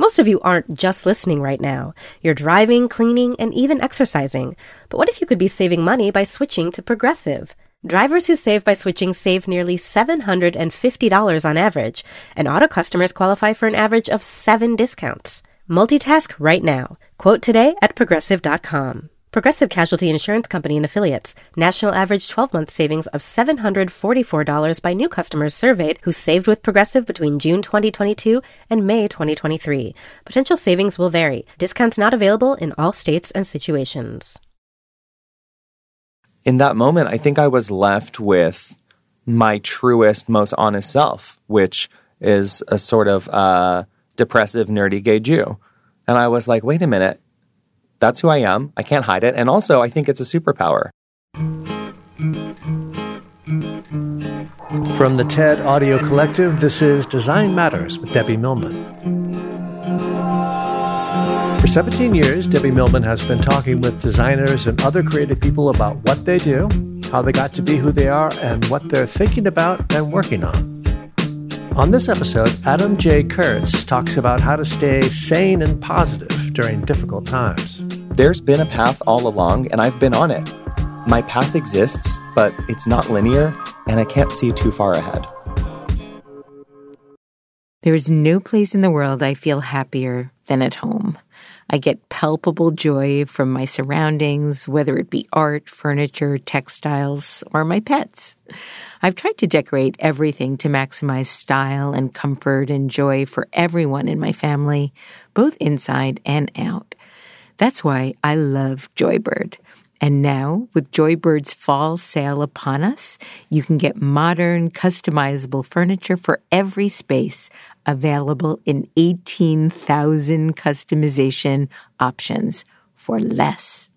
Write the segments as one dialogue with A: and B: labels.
A: Most of you aren't just listening right now. You're driving, cleaning, and even exercising. But what if you could be saving money by switching to Progressive? Drivers who save by switching save nearly $750 on average, and auto customers qualify for an average of seven discounts. Multitask right now. Quote today at progressive.com. Progressive Casualty Insurance Company and Affiliates. National average 12 month savings of $744 by new customers surveyed who saved with Progressive between June 2022 and May 2023. Potential savings will vary. Discounts not available in all states and situations
B: in that moment, I think I was left with my truest, most honest self, which is a sort of uh, depressive, nerdy gay Jew. And I was like, wait a minute, that's who I am. I can't hide it. And also, I think it's a superpower.
C: From the TED Audio Collective, this is Design Matters with Debbie Millman. For 17 years, Debbie Millman has been talking with designers and other creative people about what they do, how they got to be who they are, and what they're thinking about and working on. On this episode, Adam J. Kurtz talks about how to stay sane and positive during difficult times.
B: There's been a path all along, and I've been on it. My path exists, but it's not linear, and I can't see too far ahead.
D: There is no place in the world I feel happier than at home. I get palpable joy from my surroundings, whether it be art, furniture, textiles, or my pets. I've tried to decorate everything to maximize style and comfort and joy for everyone in my family, both inside and out. That's why I love Joybird. And now, with Joybird's fall sale upon us, you can get modern, customizable furniture for every space available in 18,000 customization options for less.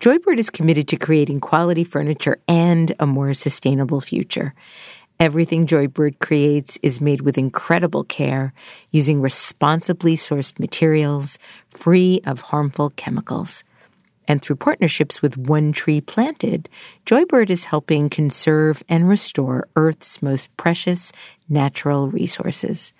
D: Joybird is committed to creating quality furniture and a more sustainable future. Everything Joybird creates is made with incredible care using responsibly sourced materials free of harmful chemicals. And through partnerships with One Tree Planted, Joybird is helping conserve and restore Earth's most precious natural resources.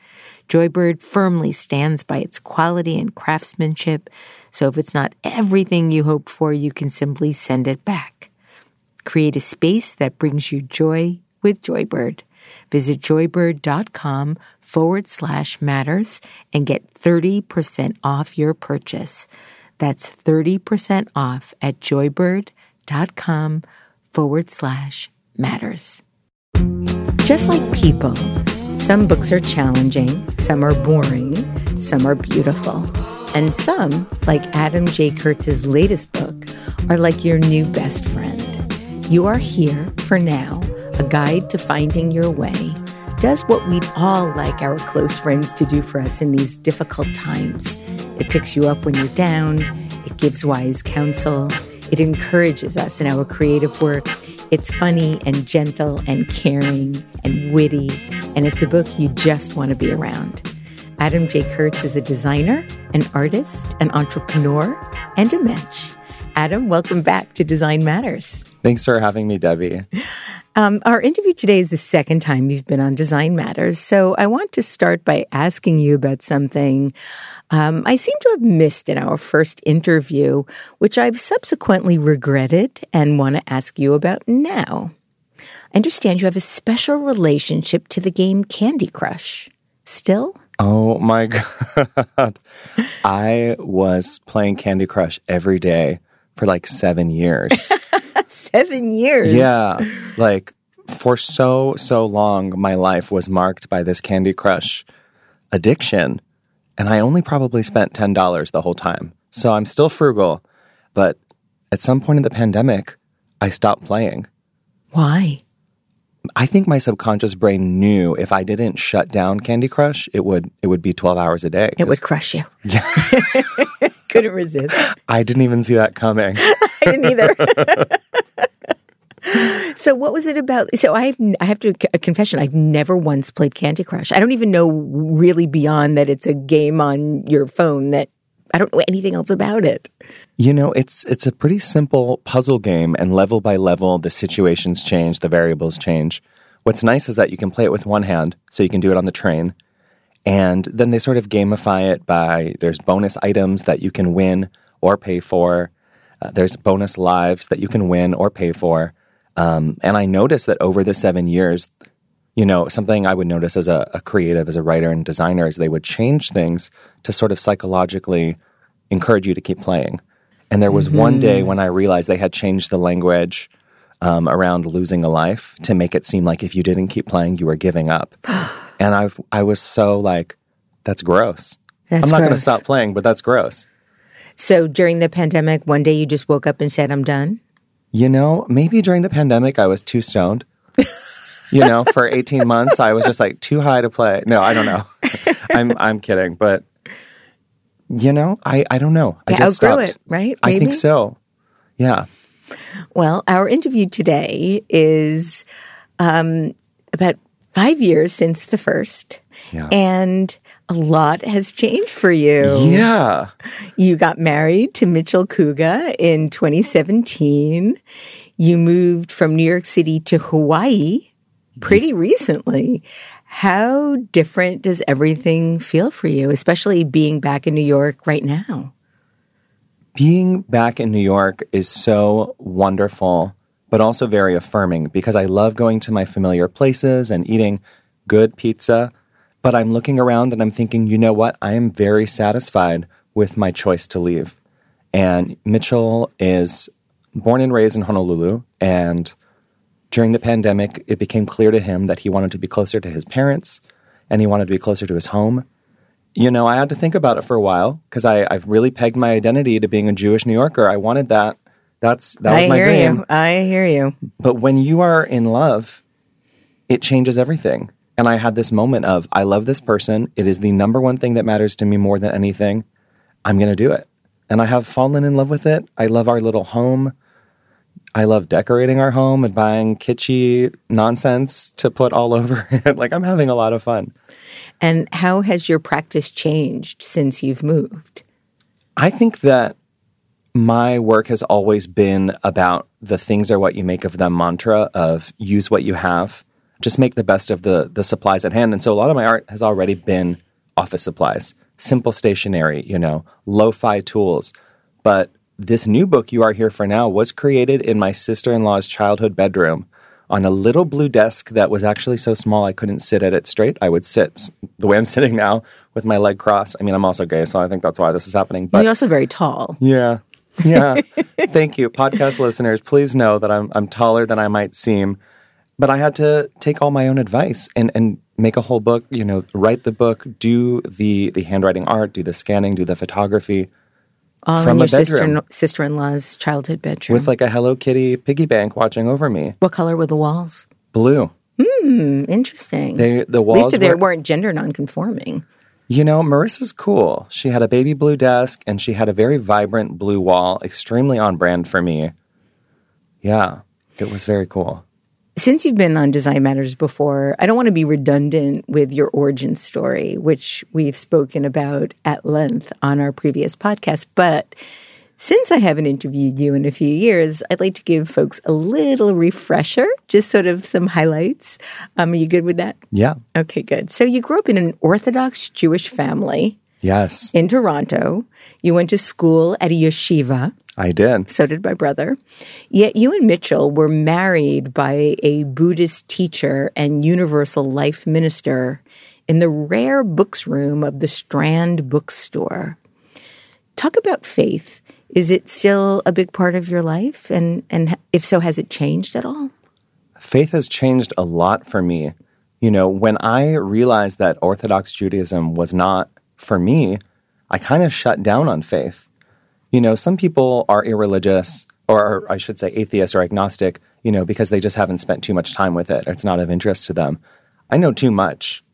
D: Joybird firmly stands by its quality and craftsmanship, so if it's not everything you hoped for, you can simply send it back. Create a space that brings you joy with Joybird. Visit joybird.com forward slash matters and get 30% off your purchase. That's 30% off at joybird.com forward slash matters. Just like people, some books are challenging, some are boring, some are beautiful. And some, like Adam J. Kurtz's latest book, are like your new best friend. You are here for now, a guide to finding your way does what we'd all like our close friends to do for us in these difficult times. It picks you up when you're down, it gives wise counsel, it encourages us in our creative work. It's funny and gentle and caring and witty, and it's a book you just want to be around. Adam J. Kurtz is a designer, an artist, an entrepreneur, and a mensch. Adam, welcome back to Design Matters.
B: Thanks for having me, Debbie.
D: Um, our interview today is the second time you've been on Design Matters. So I want to start by asking you about something um, I seem to have missed in our first interview, which I've subsequently regretted and want to ask you about now. I understand you have a special relationship to the game Candy Crush. Still?
B: Oh my God. I was playing Candy Crush every day for like seven years.
D: Seven years.
B: yeah. Like for so, so long, my life was marked by this Candy Crush addiction. And I only probably spent $10 the whole time. So I'm still frugal. But at some point in the pandemic, I stopped playing.
D: Why?
B: I think my subconscious brain knew if I didn't shut down Candy Crush, it would it would be 12 hours a day.
D: It would crush you. Yeah. Couldn't resist.
B: I didn't even see that coming.
D: I didn't either. so what was it about? So I have, I have to a confession. I've never once played Candy Crush. I don't even know really beyond that it's a game on your phone that I don't know anything else about it.
B: You know, it's it's a pretty simple puzzle game and level by level the situations change, the variables change. What's nice is that you can play it with one hand, so you can do it on the train. And then they sort of gamify it by there's bonus items that you can win or pay for. Uh, there's bonus lives that you can win or pay for. Um, and I noticed that over the seven years, you know, something I would notice as a, a creative, as a writer and designer, is they would change things to sort of psychologically encourage you to keep playing. And there was one day when I realized they had changed the language um, around losing a life to make it seem like if you didn't keep playing, you were giving up. and I, I was so like, that's gross.
D: That's
B: I'm not going to stop playing, but that's gross.
D: So during the pandemic, one day you just woke up and said, "I'm done."
B: You know, maybe during the pandemic, I was too stoned. you know, for 18 months, I was just like too high to play. No, I don't know. I'm, I'm kidding. But, you know, I, I don't know. I
D: You
B: just
D: outgrew
B: stopped.
D: it, right?
B: I think so. Yeah.
D: Well, our interview today is um, about five years since the first,
B: Yeah.
D: and a lot has changed for you.
B: Yeah.
D: You got married to Mitchell Kuga in 2017. You moved from New York City to Hawaii pretty recently. How different does everything feel for you, especially being back in New York right now?
B: being back in New York is so wonderful, but also very affirming because I love going to my familiar places and eating good pizza. But I'm looking around and I'm thinking, you know what? I am very satisfied with my choice to leave. And Mitchell is born and raised in Honolulu. And during the pandemic, it became clear to him that he wanted to be closer to his parents and he wanted to be closer to his home you know, I had to think about it for a while because I've really pegged my identity to being a Jewish New Yorker. I wanted that. That's that was
D: I
B: my
D: hear
B: dream.
D: you. I hear you.
B: But when you are in love, it changes everything. And I had this moment of I love this person. It is the number one thing that matters to me more than anything. I'm going to do it. And I have fallen in love with it. I love our little home. I love decorating our home and buying kitschy nonsense to put all over it. like I'm having a lot of fun.
D: And how has your practice changed since you've moved?
B: I think that my work has always been about the things are what you make of them mantra of use what you have, just make the best of the the supplies at hand. And so a lot of my art has already been office supplies, simple stationery, you know, lo-fi tools. But this new book you are here for now was created in my sister-in-law's childhood bedroom on a little blue desk that was actually so small I couldn't sit at it straight. I would sit the way I'm sitting now with my leg crossed. I mean, I'm also gay, so I think that's why this is happening. But
D: You're also very tall.
B: yeah. Yeah. Thank you. Podcast listeners, please know that I'm I'm taller than I might seem. But I had to take all my own advice and, and make a whole book, you know, write the book, do the the handwriting art, do the scanning, do the photography
D: All
B: From
D: in your sister sister in law's childhood bedroom.
B: with like a Hello Kitty piggy bank watching over me.
D: what color were the walls?
B: Blue.
D: Hmm, interesting.
B: They the walls.
D: At least they
B: were,
D: weren't gender nonconforming.
B: You know, Marissa's cool. She had a baby blue desk and she had a very vibrant blue wall, extremely on brand for me. Yeah, it was very cool.
D: Since you've been on Design Matters before, I don't want to be redundant with your origin story, which we've spoken about at length on our previous podcast. But since I haven't interviewed you in a few years, I'd like to give folks a little refresher, just sort of some highlights. Um, are you good with that?
B: Yeah.
D: Okay, good. So you grew up in an Orthodox Jewish family
B: Yes,
D: in Toronto. You went to school at a yeshiva.
B: I did.
D: So did my brother. Yet you and Mitchell were married by a Buddhist teacher and universal life minister in the rare books room of the Strand bookstore. Talk about faith Is it still a big part of your life? And, and if so, has it changed at all?
B: Faith has changed a lot for me. You know, when I realized that Orthodox Judaism was not for me, I kind of shut down on faith. You know, some people are irreligious, or I should say atheist or agnostic, you know, because they just haven't spent too much time with it. It's not of interest to them. I know too much.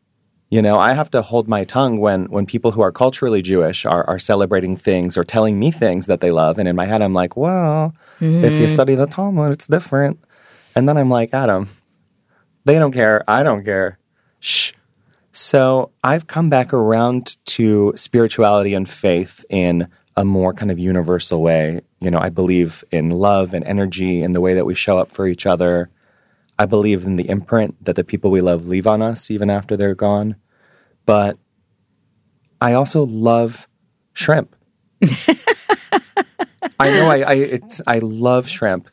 B: You know, I have to hold my tongue when when people who are culturally Jewish are, are celebrating things or telling me things that they love. And in my head, I'm like, well, mm-hmm. if you study the Talmud, it's different. And then I'm like, Adam, they don't care. I don't care. Shh. So I've come back around to spirituality and faith in a more kind of universal way. You know, I believe in love and energy and the way that we show up for each other. I believe in the imprint that the people we love leave on us even after they're gone. But I also love shrimp. I know I I, it's, I love shrimp,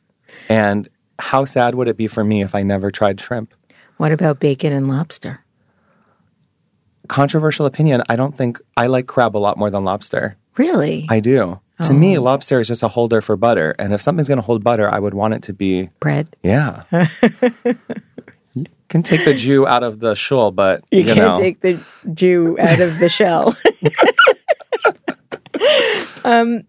B: and how sad would it be for me if I never tried shrimp?
D: What about bacon and lobster?
B: Controversial opinion. I don't think I like crab a lot more than lobster.
D: Really?
B: I do. Oh. To me, oh. lobster is just a holder for butter, and if something's going to hold butter, I would want it to be
D: bread.
B: Yeah. you can take the Jew out of the shul, but
D: you,
B: you
D: can't
B: know.
D: take the Jew out of the shell. um,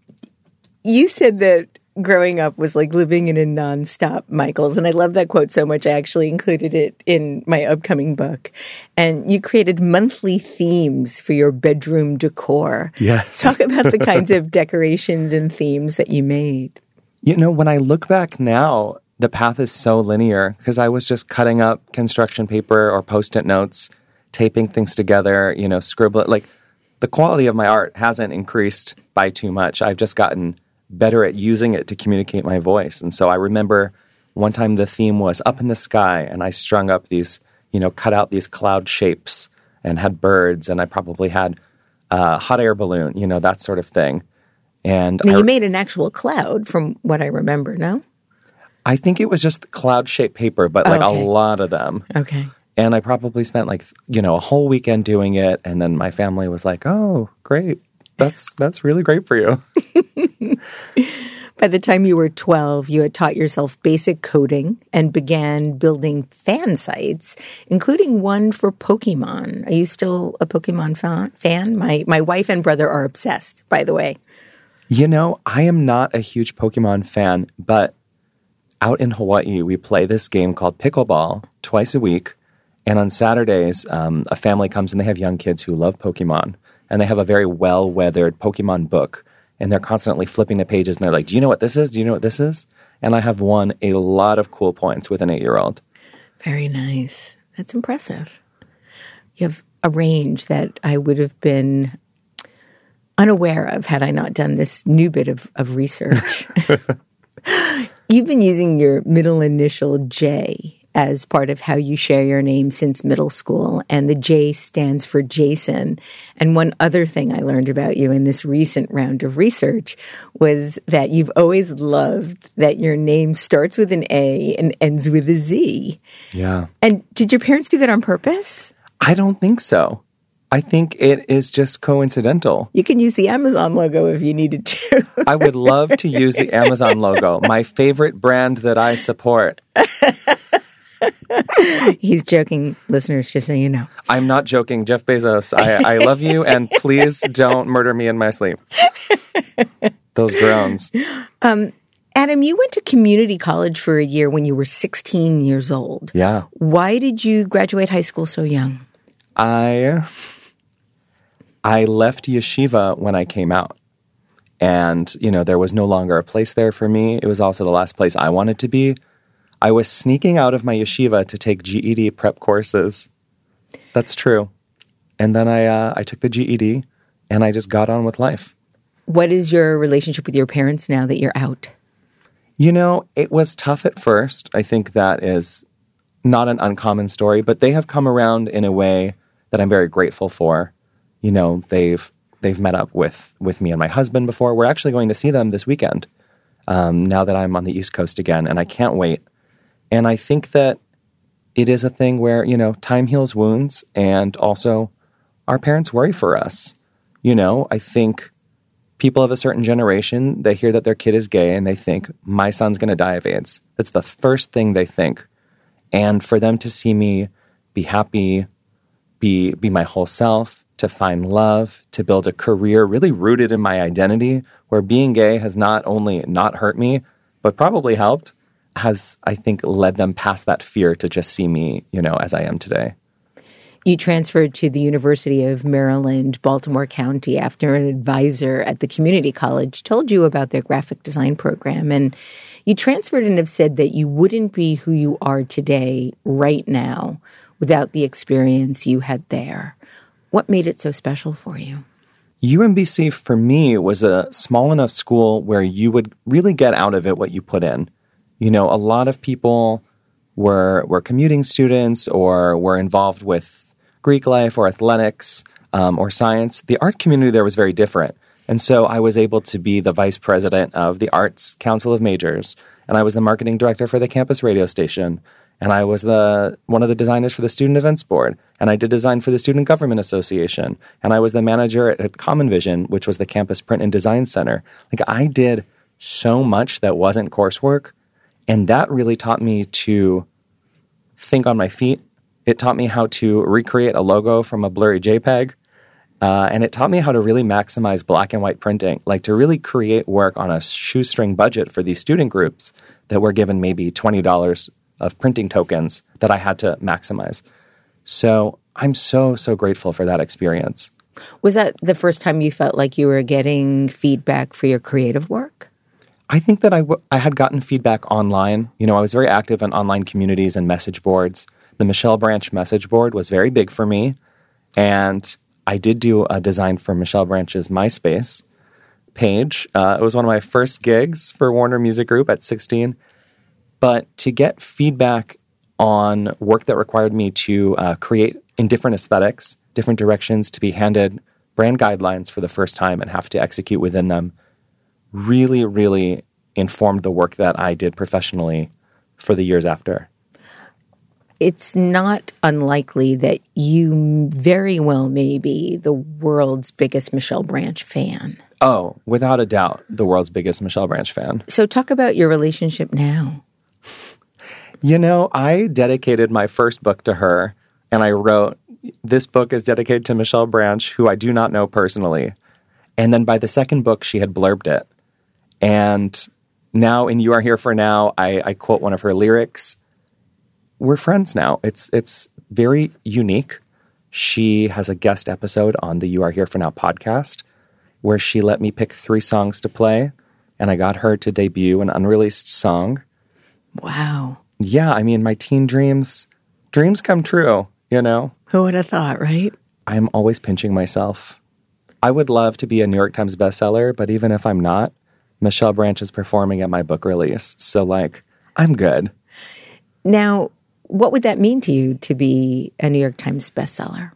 D: you said that growing up was like living in a nonstop Michaels. And I love that quote so much. I actually included it in my upcoming book. And you created monthly themes for your bedroom decor.
B: Yes.
D: Talk about the kinds of decorations and themes that you made.
B: You know, when I look back now, the path is so linear because I was just cutting up construction paper or post it notes, taping things together, you know, scribbling. Like the quality of my art hasn't increased by too much. I've just gotten better at using it to communicate my voice. And so I remember one time the theme was up in the sky, and I strung up these, you know, cut out these cloud shapes and had birds, and I probably had a hot air balloon, you know, that sort of thing. And
D: now, you made an actual cloud from what I remember, no?
B: I think it was just cloud shaped paper, but like okay. a lot of them.
D: Okay.
B: And I probably spent like, you know, a whole weekend doing it. And then my family was like, oh, great that's that's really great for you.
D: By the time you were 12, you had taught yourself basic coding and began building fan sites, including one for Pokemon. Are you still a Pokemon fan? My my wife and brother are obsessed, by the way.
B: You know, I am not a huge Pokemon fan, but out in Hawaii, we play this game called pickleball twice a week. And on Saturdays, um, a family comes and they have young kids who love Pokemon and they have a very well weathered Pokemon book. And they're constantly flipping the pages and they're like, Do you know what this is? Do you know what this is? And I have won a lot of cool points with an eight year old.
D: Very nice. That's impressive. You have a range that I would have been unaware of had I not done this new bit of, of research. You've been using your middle initial J as part of how you share your name since middle school. And the J stands for Jason. And one other thing I learned about you in this recent round of research was that you've always loved that your name starts with an A and ends with a Z.
B: Yeah.
D: And did your parents do that on purpose?
B: I don't think so. I think it is just coincidental.
D: You can use the Amazon logo if you needed to.
B: I would love to use the Amazon logo, my favorite brand that I support.
D: He's joking, listeners, just so you know.
B: I'm not joking. Jeff Bezos, I, I love you, and please don't murder me in my sleep. Those drones.
D: Um, Adam, you went to community college for a year when you were 16 years old.
B: Yeah.
D: Why did you graduate high school so young?
B: I I left yeshiva when I came out. And, you know, there was no longer a place there for me. It was also the last place I wanted to be. I was sneaking out of my yeshiva to take GED prep courses. That's true. And then I uh, I took the GED and I just got on with life.
D: What is your relationship with your parents now that you're out?
B: You know, it was tough at first. I think that is not an uncommon story, but they have come around in a way that I'm very grateful for. You know, they've they've met up with with me and my husband before. We're actually going to see them this weekend. Um, now that I'm on the East Coast again, and I can't wait. And I think that it is a thing where, you know, time heals wounds and also our parents worry for us. You know, I think people of a certain generation, they hear that their kid is gay and they think, my son's going to die of AIDS. That's the first thing they think. And for them to see me be happy, be, be my whole self, to find love, to build a career really rooted in my identity, where being gay has not only not hurt me, but probably helped, has, I think, led them past that fear to just see me, you know, as I am today.
D: You transferred to the University of Maryland, Baltimore County, after an advisor at the community college told you about their graphic design program. And you transferred and have said that you wouldn't be who you are today, right now, without the experience you had there. What made it so special for you?
B: UMBC for me was a small enough school where you would really get out of it what you put in. You know, a lot of people were were commuting students or were involved with Greek life or athletics um, or science, the art community there was very different. And so I was able to be the vice president of the Arts Council of Majors, and I was the marketing director for the campus radio station, and I was the one of the designers for the Student Events Board, and I did design for the Student Government Association, and I was the manager at, at Common Vision, which was the campus print and design center. Like I did so much that wasn't coursework, and that really taught me to think on my feet it taught me how to recreate a logo from a blurry JPEG. Uh, and it taught me how to really maximize black and white printing, like to really create work on a shoestring budget for these student groups that were given maybe $20 of printing tokens that I had to maximize. So I'm so, so grateful for that experience.
D: Was that the first time you felt like you were getting feedback for your creative work?
B: I think that I, w- I had gotten feedback online. You know, I was very active in online communities and message boards the Michelle Branch message board was very big for me. And I did do a design for Michelle Branch's MySpace page. Uh, it was one of my first gigs for Warner Music Group at 16. But to get feedback on work that required me to uh, create in different aesthetics, different directions, to be handed brand guidelines for the first time and have to execute within them, really, really informed the work that I did professionally for the years after
D: it's not unlikely that you very well may be the world's biggest Michelle Branch fan.
B: Oh, without a doubt, the world's biggest Michelle Branch fan.
D: So, talk about your relationship now.
B: You know, I dedicated my first book to her, and I wrote, This book is dedicated to Michelle Branch, who I do not know personally. And then by the second book, she had blurbed it. And now in You Are Here for Now, I, I quote one of her lyrics we're friends now. It's it's very unique. She has a guest episode on the You Are Here for Now podcast where she let me pick three songs to play, and I got her to debut an unreleased song.
D: Wow.
B: Yeah, I mean, my teen dreams dreams come true. You know,
D: who would have thought, right?
B: I'm always pinching myself. I would love to be a New York Times bestseller, but even if I'm not, Michelle Branch is performing at my book release. So, like, I'm good.
D: Now, what would that mean to you to be a New York Times bestseller?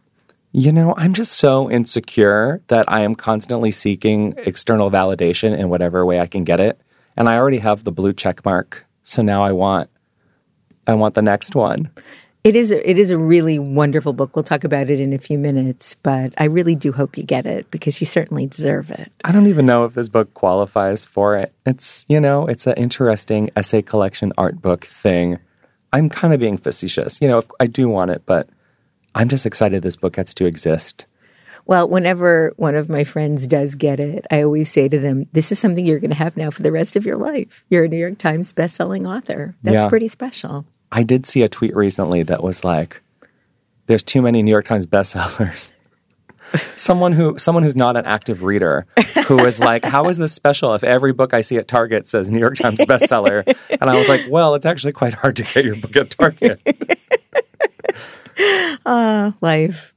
B: You know, I'm just so insecure that I am constantly seeking external validation in whatever way I can get it. And I already have the blue check mark. So now I want I want the next one.
D: It is a, it is a really wonderful book. We'll talk about it in a few minutes, but I really do hope you get it because you certainly deserve it.
B: I don't even know if this book qualifies for it. It's, you know, it's an interesting essay collection art book thing I'm kind of being facetious. You know, I do want it, but I'm just excited this book gets to exist.
D: Well, whenever one of my friends does get it, I always say to them, "This is something you're going to have now for the rest of your life. You're a New York Times best-selling author. That's yeah. pretty special."
B: I did see a tweet recently that was like, "There's too many New York Times bestsellers." someone who someone who's not an active reader who was like, "How is this special if every book I see at Target says New York Times bestseller?" And I was like, "Well, it's actually quite hard to get your book at Target."
D: Ah, uh, life.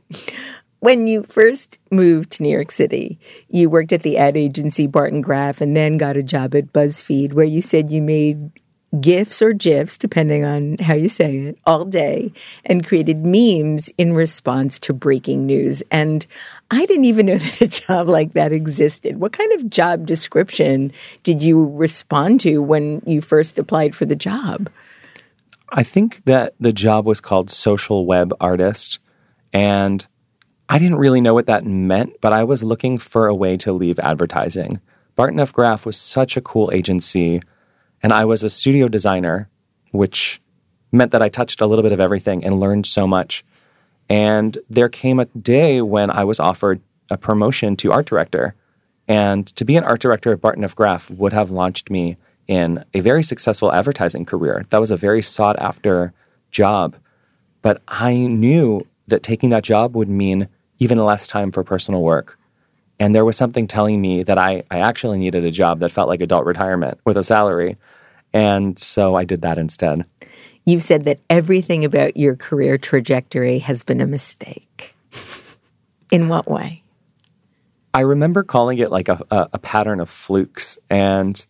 D: When you first moved to New York City, you worked at the ad agency Barton Graf and then got a job at BuzzFeed where you said you made GIFs or GIFs, depending on how you say it, all day and created memes in response to breaking news. And I didn't even know that a job like that existed. What kind of job description did you respond to when you first applied for the job?
B: I think that the job was called social web artist. And I didn't really know what that meant, but I was looking for a way to leave advertising. Barton F. Graf was such a cool agency, and I was a studio designer, which meant that I touched a little bit of everything and learned so much. And there came a day when I was offered a promotion to art director. And to be an art director at Barton F. Graf would have launched me in a very successful advertising career. That was a very sought after job. But I knew that taking that job would mean even less time for personal work. And there was something telling me that I, I actually needed a job that felt like adult retirement with a salary. And so I did that instead.
D: You've said that everything about your career trajectory has been a mistake. In what way?
B: I remember calling it like a, a, a pattern of flukes. And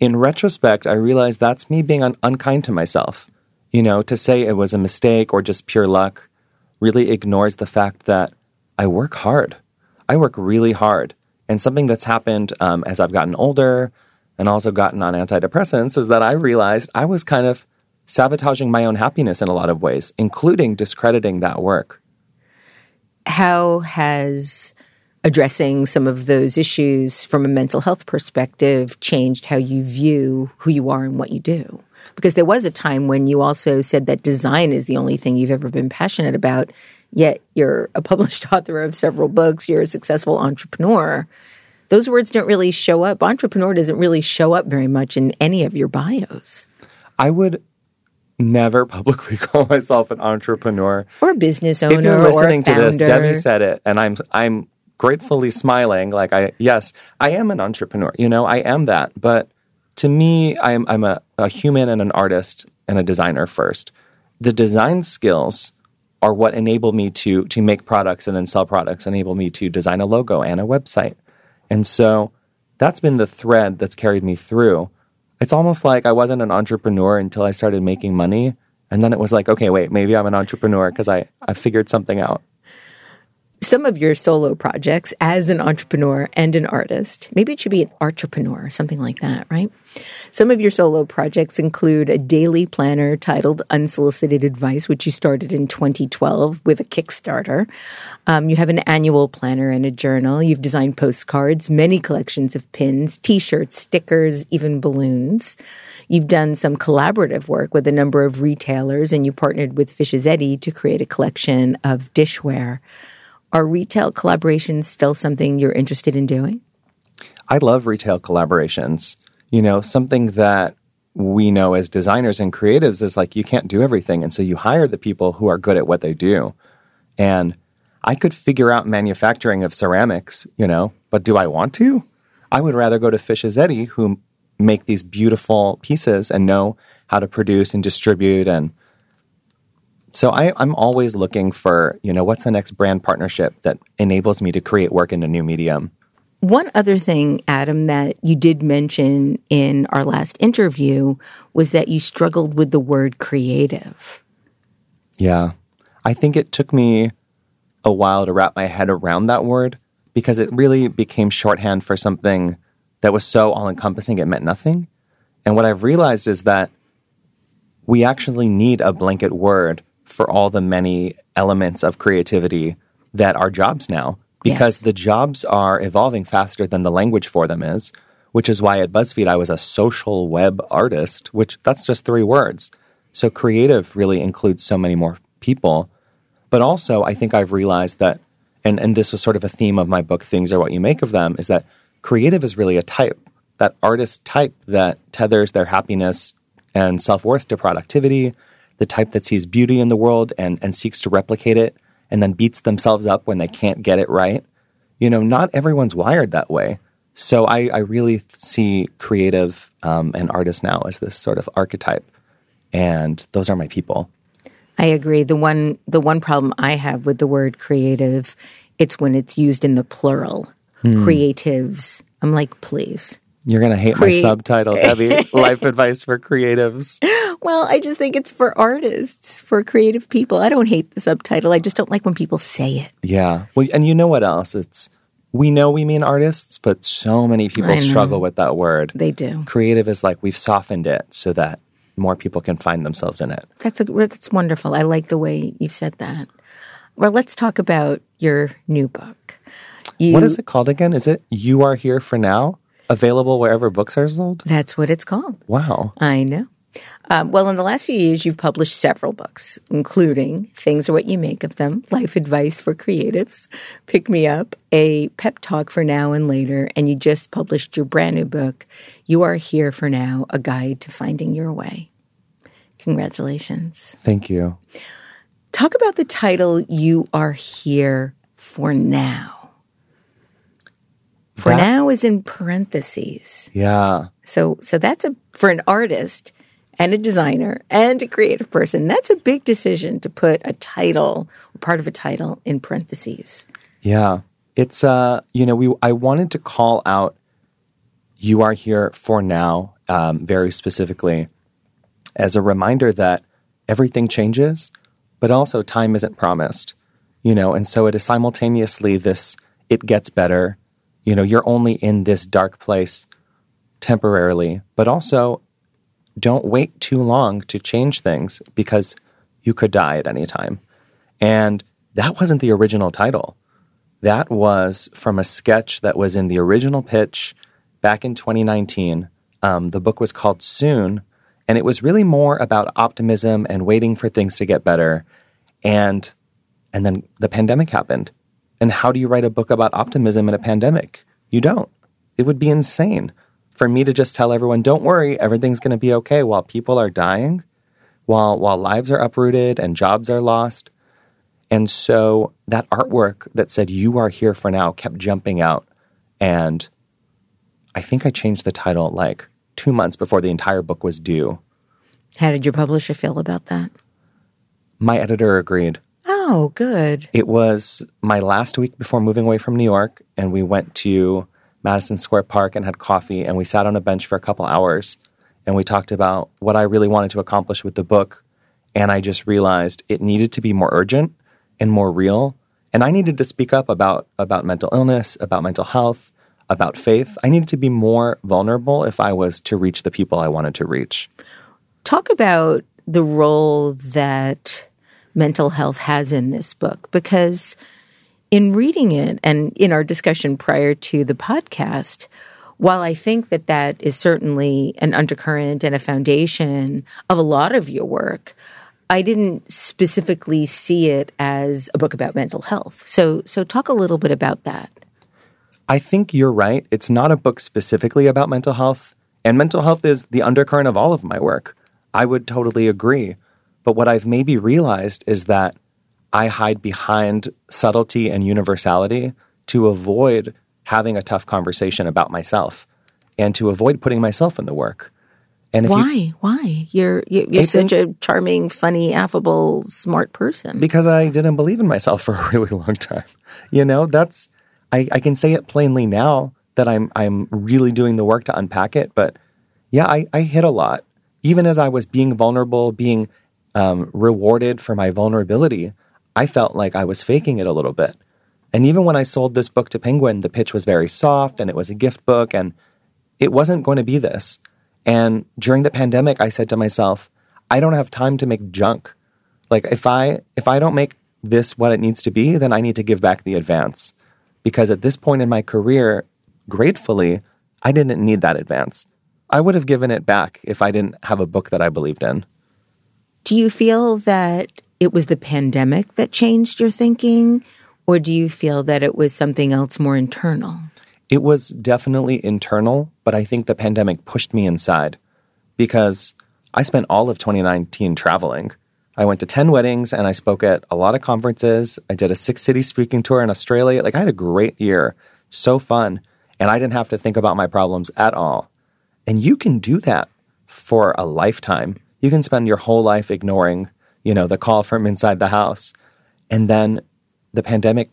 B: in retrospect, I realized that's me being un- unkind to myself. You know, to say it was a mistake or just pure luck really ignores the fact that I work hard. I work really hard. And something that's happened um, as I've gotten older and also gotten on antidepressants is that I realized I was kind of sabotaging my own happiness in a lot of ways, including discrediting that work.
D: How has addressing some of those issues from a mental health perspective changed how you view who you are and what you do? Because there was a time when you also said that design is the only thing you've ever been passionate about, yet you're a published author of several books, you're a successful entrepreneur. Those words don't really show up. Entrepreneur doesn't really show up very much in any of your bios.
B: I would never publicly call myself an entrepreneur
D: or a business owner.
B: If you're listening
D: to
B: this, Debbie said it, and I'm I'm gratefully smiling. Like I, yes, I am an entrepreneur. You know, I am that. But to me, I'm I'm a, a human and an artist and a designer first. The design skills are what enable me to to make products and then sell products, enable me to design a logo and a website. And so that's been the thread that's carried me through. It's almost like I wasn't an entrepreneur until I started making money. And then it was like, okay, wait, maybe I'm an entrepreneur because I, I figured something out
D: some of your solo projects as an entrepreneur and an artist. Maybe it should be an entrepreneur, something like that, right? Some of your solo projects include a daily planner titled Unsolicited Advice, which you started in 2012 with a Kickstarter. Um, you have an annual planner and a journal. You've designed postcards, many collections of pins, t shirts, stickers, even balloons. You've done some collaborative work with a number of retailers, and you partnered with Fishs Eddy to create a collection of dishware. Are retail collaborations still something you're interested in doing?
B: I love retail collaborations. You know, something that we know as designers and creatives is like you can't do everything. And so you hire the people who are good at what they do. And I could figure out manufacturing of ceramics, you know, but do I want to? I would rather go to Eddy, who make these beautiful pieces and know how to produce and distribute and so I, I'm always looking for, you know, what's the next brand partnership that enables me to create work in a new medium.
D: One other thing, Adam, that you did mention in our last interview was that you struggled with the word creative.
B: Yeah. I think it took me a while to wrap my head around that word because it really became shorthand for something that was so all encompassing it meant nothing. And what I've realized is that we actually need a blanket word for all the many elements of creativity that are jobs now because yes. the jobs are evolving faster than the language for them is, which is why at BuzzFeed I was a social web artist, which that's just three words. So creative really includes so many more people. But also, I think I've realized that, and, and this was sort of a theme of my book, Things Are What You Make of Them, is that creative is really a type, that artist type that tethers their happiness and self worth to productivity, the type that sees beauty in the world and, and seeks to replicate it and then beats themselves up when they can't get it right. You know, not everyone's wired that way. So I, I really see creative um, and artists now as this sort of archetype, and those are my people.
D: I agree. The one the one problem I have with the word creative, it's when it's used in the plural. Hmm. Creatives. I'm like, please.
B: You're going to hate my subtitle, Debbie. Life advice for creatives.
D: Well, I just think it's for artists, for creative people. I don't hate the subtitle. I just don't like when people say it.
B: Yeah. Well, and you know what else? It's we know we mean artists, but so many people struggle with that word.
D: They do.
B: Creative is like we've softened it so that more people can find themselves in it.
D: That's a that's wonderful. I like the way you've said that. Well, let's talk about your new book. You,
B: What is it called again? Is it You Are Here for Now? Available wherever books are sold?
D: That's what it's called.
B: Wow.
D: I know. Um, well, in the last few years, you've published several books, including Things Are What You Make of Them, Life Advice for Creatives, Pick Me Up, a pep talk for now and later, and you just published your brand new book, You Are Here for Now, a guide to finding your way. Congratulations.
B: Thank you.
D: Talk about the title, You Are Here for Now. For
B: That-
D: now is in parentheses.
B: Yeah.
D: So so that's a for an artist and a designer and a creative person, that's a big decision to put a title, part of a title in parentheses.
B: Yeah. It's uh, you know, we I wanted to call out you are here for now, um, very specifically, as a reminder that everything changes, but also time isn't promised. You know, and so it is simultaneously this it gets better. You know, you're only in this dark place temporarily, but also don't wait too long to change things because you could die at any time. And that wasn't the original title. That was from a sketch that was in the original pitch back in 2019. Um, the book was called Soon, and it was really more about optimism and waiting for things to get better. And and then the pandemic happened. And how do you write a book about optimism in a pandemic? You don't. It would be insane for me to just tell everyone, "Don't worry, everything's going to be okay," while people are dying, while while lives are uprooted and jobs are lost. And so that artwork that said, You are here for now, kept jumping out. And I think I changed the title like two months before the entire book was due.
D: How did your publisher feel about that?
B: My editor agreed.
D: Oh, good.
B: It was my last week before moving away from New York, and we went to Madison Square Park and had coffee, and we sat on a bench for a couple hours, and we talked about what I really wanted to accomplish with the book. And I just realized it needed to be more urgent and more real, and I needed to speak up about about mental illness, about mental health, about faith. I needed to be more vulnerable if I was to reach the people I wanted to reach.
D: Talk about the role that mental health has in this book because in reading it and in our discussion prior to the podcast, while I think that that is certainly an undercurrent and a foundation of a lot of your work, I didn't specifically see it as a book about mental health. So, so talk a little bit about that.
B: I think you're right. It's not a book specifically about mental health, and mental health is the undercurrent of all of my work. I would totally agree. But what I've maybe realized is that I hide behind subtlety and universality to avoid having a tough conversation about myself and to avoid putting myself in the work. And if you
D: Why? Why? You're you're, you're such a charming, funny, affable, smart person.
B: because I didn't believe in myself for a really long time. You know, that's I, I can say it plainly now that I'm I'm really doing the work to unpack it. But yeah, I, I hit a lot. Even as I was being vulnerable, being um, rewarded for my vulnerability, I felt like I was faking it a little bit. And even when I sold this book to Penguin, the pitch was very soft and it was a gift book and it wasn't going to be this. And during the pandemic, I said to myself, I don't have time to make junk. Like if I if I don't make this what it needs to be, then I need to give back the advance. Because at this point in my career, gratefully, I didn't need that advance. I would have given it back if I didn't have a book that I believed in.
D: Do you feel that it was the pandemic that changed your thinking, or do you feel that it was something else more internal?
B: It was definitely internal, but I think the pandemic pushed me inside because I spent all of 2019 traveling. I went to 10 weddings and I spoke at a lot of conferences. I did a six city speaking tour in Australia. Like, I had a great year, so fun. And I didn't have to think about my problems at all. And you can do that for a lifetime. You can spend your whole life ignoring, you know, the call from inside the house. And then the pandemic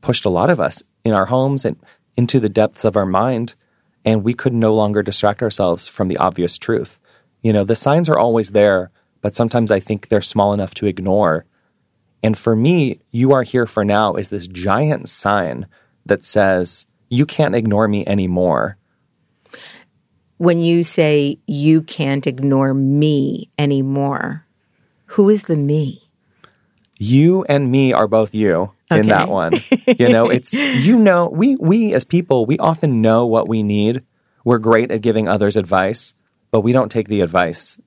B: pushed a lot of us in our homes and into the depths of our mind, and we could no longer distract ourselves from the obvious truth. You know, the signs are always there, but sometimes I think they're small enough to ignore. And for me, you are here for now is this giant sign that says, you can't ignore me anymore.
D: When you say you can't ignore me anymore, who is the me?
B: you and me are both you in that one. you know, it's you know, we we as people, we often know what we need. We're great at giving others advice, but we don't take the advice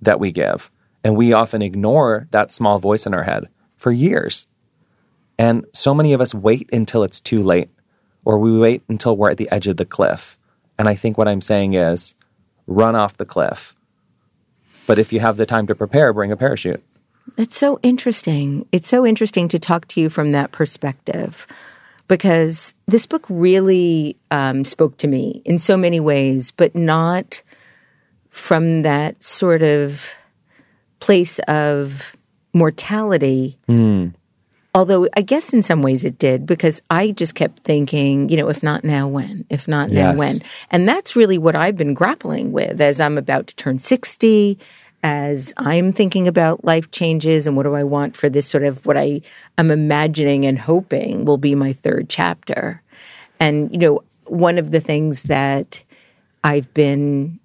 B: that we give. And we often ignore that small voice in our head for years. And so many of us wait until it's too late, or we wait until we're at the edge of the cliff. And I think what I'm saying is run off the cliff. But if you have the time to prepare, bring a parachute.
D: It's so interesting. It's so interesting to talk to you from that perspective because this book really um, spoke to me in so many ways, but not from that sort of place of mortality. Although I guess in some ways it did because I just kept thinking, you know, if not now, when? If not now,
B: Yes.
D: when? And that's really what I've been grappling with as I'm about to turn 60, as I'm thinking about life changes and what do I want for this sort of what I am imagining and hoping will be my third chapter. And, you know, one of the things that I've been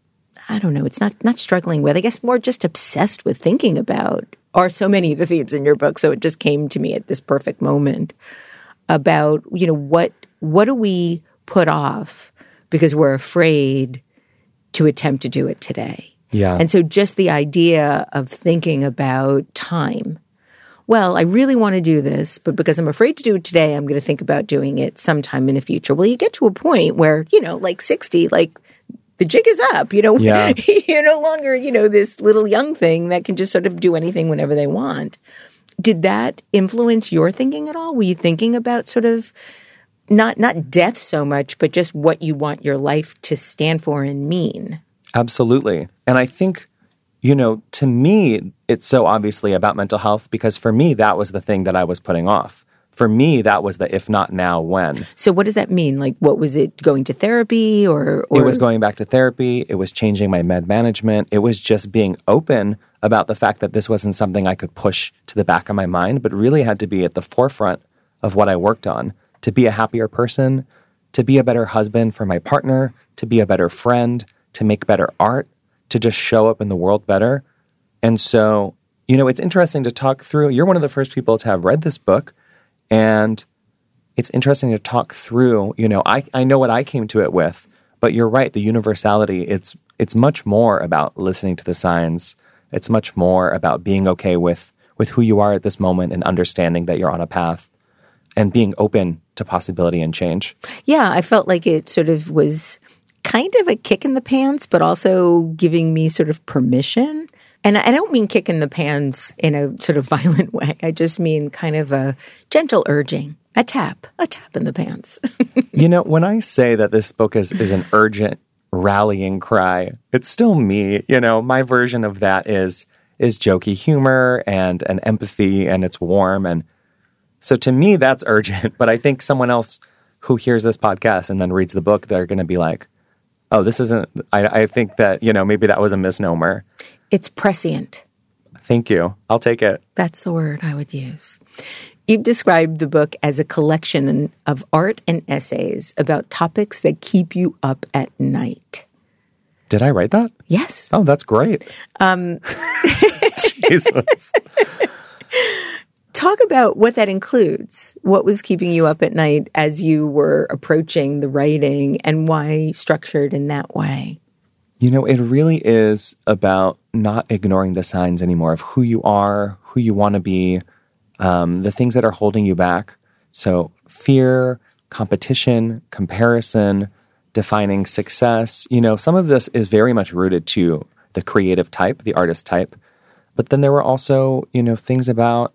D: I don't know, it's not not struggling with, I guess more just obsessed with thinking about are so many of the themes in your book. So it just came to me at this perfect moment about, you know, what what do we put off because we're afraid to attempt to do it today.
B: Yeah.
D: And so just the idea of thinking about time. Well, I really want to do this, but because I'm afraid to do it today, I'm going to think about doing it sometime in the future. Well, you get to a point where, you know, like 60, like the jig is up, you know,
B: Yeah.
D: you're no longer, you know, this little young thing that can just sort of do anything whenever they want. Did that influence your thinking at all? Were you thinking about sort of not not death so much, but just what you want your life to stand for and mean?
B: Absolutely. And I think, you know, to me, it's so obviously about mental health because for me, that was the thing that I was putting off. For me, that was the if not now, when.
D: So what does that mean? Like what was it going to therapy or, or
B: It was going back to therapy. It was changing my med management. It was just being open about the fact that this wasn't something I could push to the back of my mind, but really had to be at the forefront of what I worked on to be a happier person, to be a better husband for my partner, to be a better friend, to make better art, to just show up in the world better. And so, you know, it's interesting to talk through. You're one of the first people to have read this book. And it's interesting to talk through, you know, I, I know what I came to it with, but you're right, the universality, it's it's much more about listening to the signs. It's much more about being okay with with who you are at this moment and understanding that you're on a path and being open to possibility and change.
D: Yeah, I felt like it sort of was kind of a kick in the pants, but also giving me sort of permission. And I don't mean kick in the pants in a sort of violent way. I just mean kind of a gentle urging, a tap, a tap in the pants.
B: you know, when I say that this book is, is an urgent rallying cry, it's still me. You know, my version of that is is jokey humor and and empathy and it's warm and so to me that's urgent. But I think someone else who hears this podcast and then reads the book, they're gonna be like, Oh, this isn't I, I think that, you know, maybe that was a misnomer.
D: It's prescient.
B: Thank you. I'll take it.
D: That's the word I would use. You've described the book as a collection of art and essays about topics that keep you up at night.
B: Did I write that?
D: Yes.
B: Oh, that's great. Um Jesus.
D: Talk about what that includes. What was keeping you up at night as you were approaching the writing and why structured in that way?
B: You know, it really is about not ignoring the signs anymore of who you are, who you want to be, um, the things that are holding you back. So, fear, competition, comparison, defining success. You know, some of this is very much rooted to the creative type, the artist type. But then there were also, you know, things about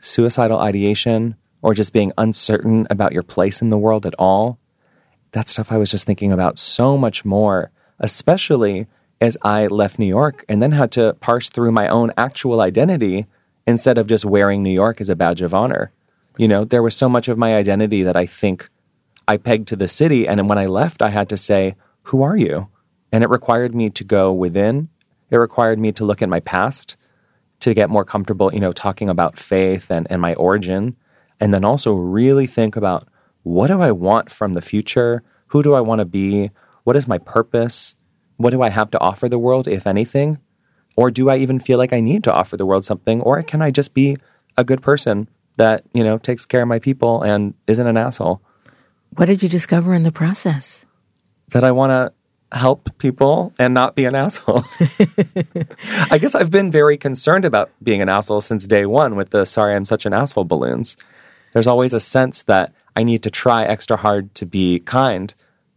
B: suicidal ideation or just being uncertain about your place in the world at all that stuff I was just thinking about so much more, especially as I left New York and then had to parse through my own actual identity instead of just wearing New York as a badge of honor. You know, there was so much of my identity that I think I pegged to the city. And when I left, I had to say, Who are you? And it required me to go within. It required me to look at my past to get more comfortable, you know, talking about faith and, and my origin. And then also really think about what do I want from the future? Who do I want to be? What is my purpose? What do I have to offer the world, if anything? Or do I even feel like I need to offer the world something? Or can I just be a good person that, you know, takes care of my people and isn't an asshole.
D: What did you discover in the process?
B: That I want to help people and not be an asshole. I guess I've been very concerned about being an asshole since day one with the sorry I'm such an asshole balloons. There's always a sense that I need to try extra hard to be kind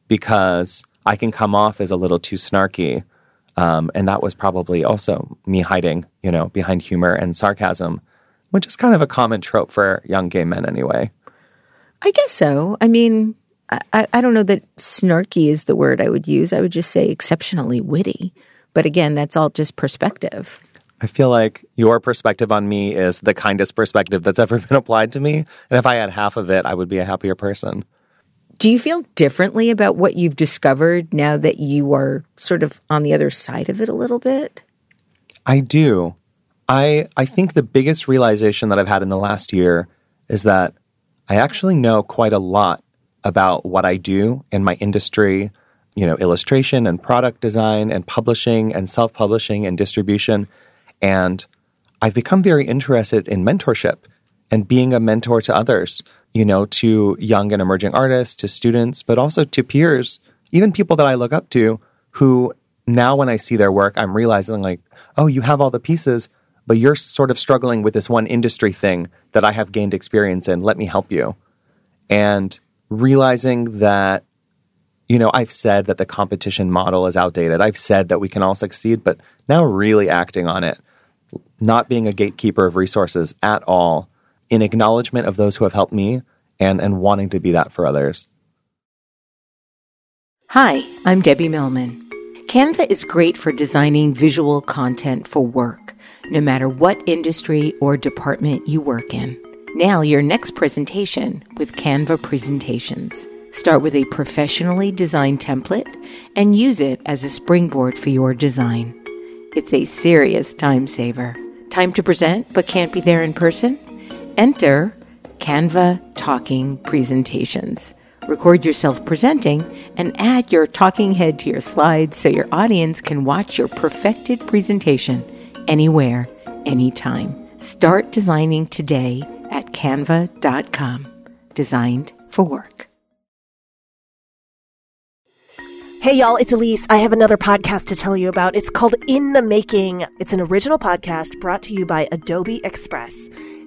B: because I can come off as a little too snarky. Um, and that was probably also me hiding, you know, behind humor and sarcasm, which is kind of a common trope for young gay men anyway.
D: I guess so. I mean, I, I don't know that snarky is the word I would use. I would just say exceptionally witty. But again, that's all just perspective.
B: I feel like your perspective on me is the kindest perspective that's ever been applied to me. And if I had half of it, I would be a happier person.
D: Do you feel differently about what you've discovered now that you are sort of on the other side of it a little bit?
B: I do. I I think the biggest realization that I've had in the last year is that I actually know quite a lot about what I do in my industry, you know, illustration and product design and publishing and self-publishing and distribution and I've become very interested in mentorship and being a mentor to others you know, to young and emerging artists, to students, but also to peers, even people that I look up to who now when I see their work, I'm realizing like, oh, you have all the pieces, but you're sort of struggling with this one industry thing that I have gained experience in. Let me help you. And realizing that, you know, I've said that the competition model is outdated. I've said that we can all succeed, but now really acting on it, not being a gatekeeper of resources at all in acknowledgement of those who have helped me and, and wanting to be that for others.
D: Hi, I'm Debbie Millman. Canva is great for designing visual content for work, no matter what industry or department you work in. Now, your next presentation with Canva Presentations. Start with a professionally designed template and use it as a springboard for your design. It's a serious time saver. Time to present but can't be there in person? Enter Canva Talking Presentations. Record yourself presenting and add your talking head to your slides so your audience can watch your perfected presentation anywhere, anytime. Start designing today at canva.com. Designed for work.
E: Hey y'all, it's Elise. I have another podcast to tell you about. It's called In the Making. It's an original podcast brought to you by Adobe Express.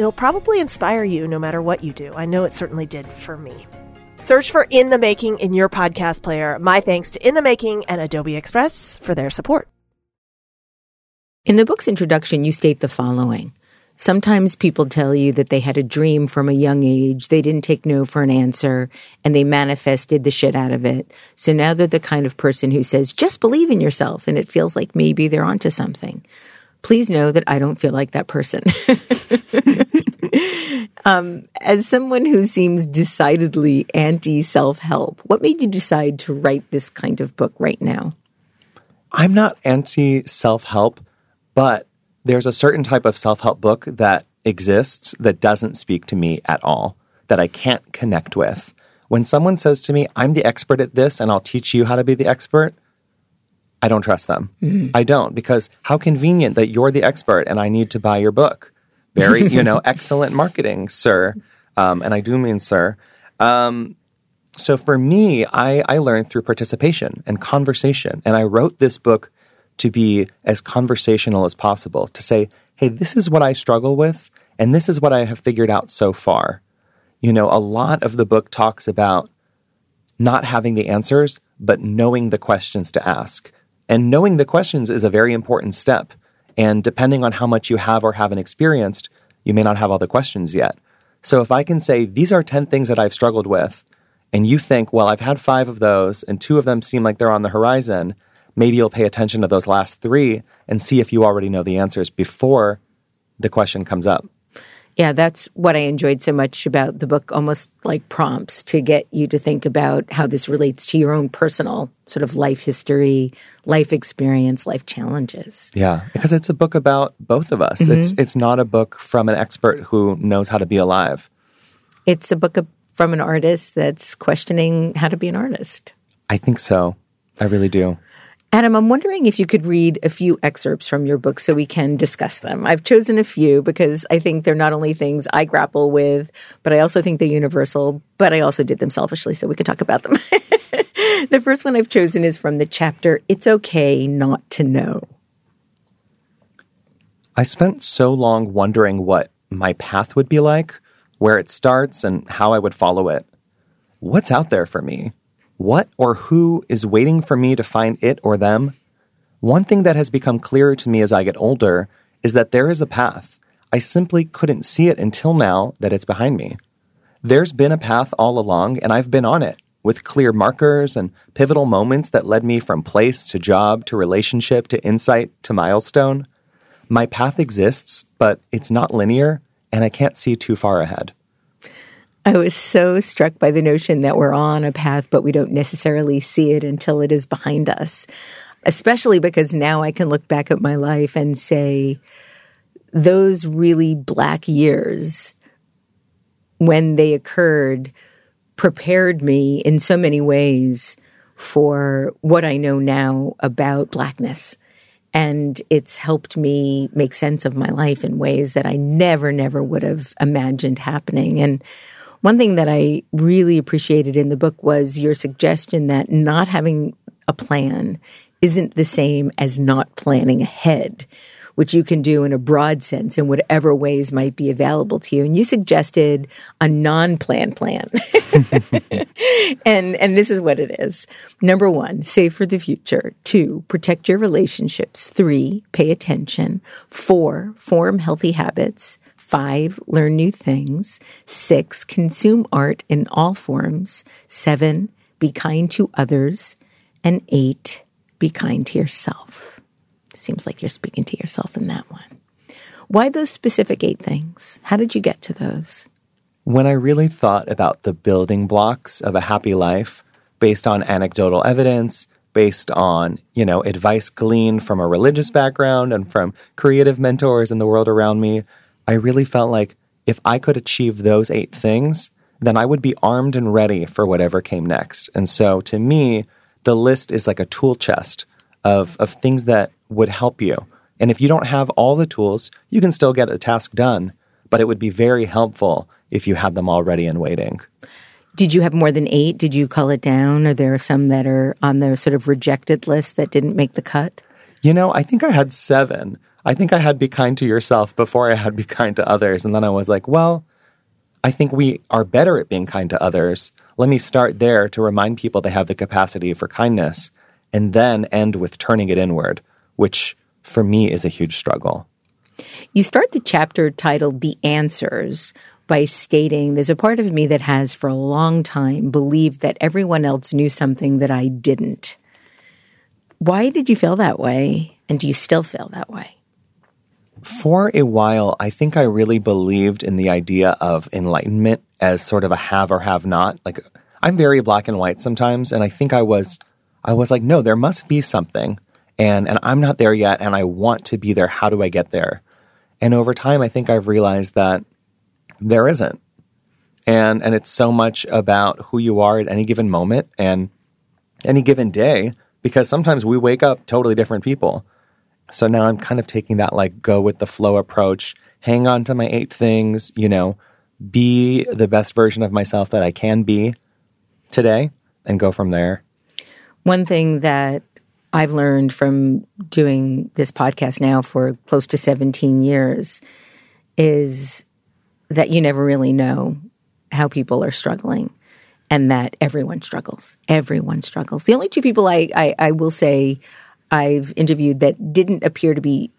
E: it'll probably inspire you no matter what you do. I know it certainly did for me. Search for In the Making in your podcast player. My thanks to In the Making and Adobe Express for their support.
D: In the book's introduction, you state the following. Sometimes people tell you that they had a dream from a young age, they didn't take no for an answer, and they manifested the shit out of it. So now they're the kind of person who says, just believe in yourself, and it feels like maybe they're onto something. Please know that I don't feel like that person. um, as someone who seems decidedly anti self help, what made you decide to write this kind of book right now?
B: I'm not anti self help, but there's a certain type of self help book that exists that doesn't speak to me at all, that I can't connect with. When someone says to me, I'm the expert at this and I'll teach you how to be the expert, I don't trust them. Mm-hmm. I don't because how convenient that you're the expert and I need to buy your book. Very, you know, excellent marketing, sir. Um, and I do mean sir. Um, so for me, I, I learned through participation and conversation. And I wrote this book to be as conversational as possible, to say, hey, this is what I struggle with, and this is what I have figured out so far. You know, a lot of the book talks about not having the answers, but knowing the questions to ask. And knowing the questions is a very important step. And depending on how much you have or haven't experienced, you may not have all the questions yet. So if I can say, these are 10 things that I've struggled with, and you think, well, I've had five of those, and two of them seem like they're on the horizon, maybe you'll pay attention to those last three and see if you already know the answers before the question comes up.
D: Yeah, that's what I enjoyed so much about the book, almost like prompts to get you to think about how this relates to your own personal sort of life history, life experience, life challenges.
B: Yeah, because it's a book about both of us. Mm-hmm. It's it's not a book from an expert who knows how to be alive.
D: It's a book from an artist that's questioning how to be an artist.
B: I think so. I really do.
D: Adam, I'm wondering if you could read a few excerpts from your book so we can discuss them. I've chosen a few because I think they're not only things I grapple with, but I also think they're universal, but I also did them selfishly so we could talk about them. the first one I've chosen is from the chapter It's Okay Not to Know.
B: I spent so long wondering what my path would be like, where it starts, and how I would follow it. What's out there for me? What or who is waiting for me to find it or them? One thing that has become clearer to me as I get older is that there is a path. I simply couldn't see it until now that it's behind me. There's been a path all along, and I've been on it with clear markers and pivotal moments that led me from place to job to relationship to insight to milestone. My path exists, but it's not linear, and I can't see too far ahead.
D: I was so struck by the notion that we're on a path, but we don't necessarily see it until it is behind us. Especially because now I can look back at my life and say, those really black years, when they occurred, prepared me in so many ways for what I know now about blackness. And it's helped me make sense of my life in ways that I never, never would have imagined happening. And one thing that I really appreciated in the book was your suggestion that not having a plan isn't the same as not planning ahead, which you can do in a broad sense in whatever ways might be available to you. And you suggested a non-plan plan. and and this is what it is. Number 1, save for the future. 2, protect your relationships. 3, pay attention. 4, form healthy habits. Five, learn new things. Six, consume art in all forms. Seven, be kind to others. And eight, be kind to yourself. Seems like you're speaking to yourself in that one. Why those specific eight things? How did you get to those?
B: When I really thought about the building blocks of a happy life based on anecdotal evidence, based on, you know, advice gleaned from a religious background and from creative mentors in the world around me, I really felt like if I could achieve those eight things, then I would be armed and ready for whatever came next. And so to me, the list is like a tool chest of, of things that would help you. And if you don't have all the tools, you can still get a task done, but it would be very helpful if you had them already and waiting.
D: Did you have more than eight? Did you cull it down? Are there some that are on the sort of rejected list that didn't make the cut?
B: You know, I think I had seven. I think I had be kind to yourself before I had be kind to others. And then I was like, well, I think we are better at being kind to others. Let me start there to remind people they have the capacity for kindness and then end with turning it inward, which for me is a huge struggle.
D: You start the chapter titled The Answers by stating there's a part of me that has for a long time believed that everyone else knew something that I didn't. Why did you feel that way? And do you still feel that way?
B: For a while, I think I really believed in the idea of enlightenment as sort of a have or have not. Like I'm very black and white sometimes, and I think I was I was like, no, there must be something. And and I'm not there yet and I want to be there. How do I get there? And over time I think I've realized that there isn't. And and it's so much about who you are at any given moment and any given day because sometimes we wake up totally different people. So now I'm kind of taking that like go with the flow approach, hang on to my eight things, you know, be the best version of myself that I can be today and go from there.
D: One thing that I've learned from doing this podcast now for close to 17 years is that you never really know how people are struggling and that everyone struggles. Everyone struggles. The only two people I, I, I will say I've interviewed that didn't appear to be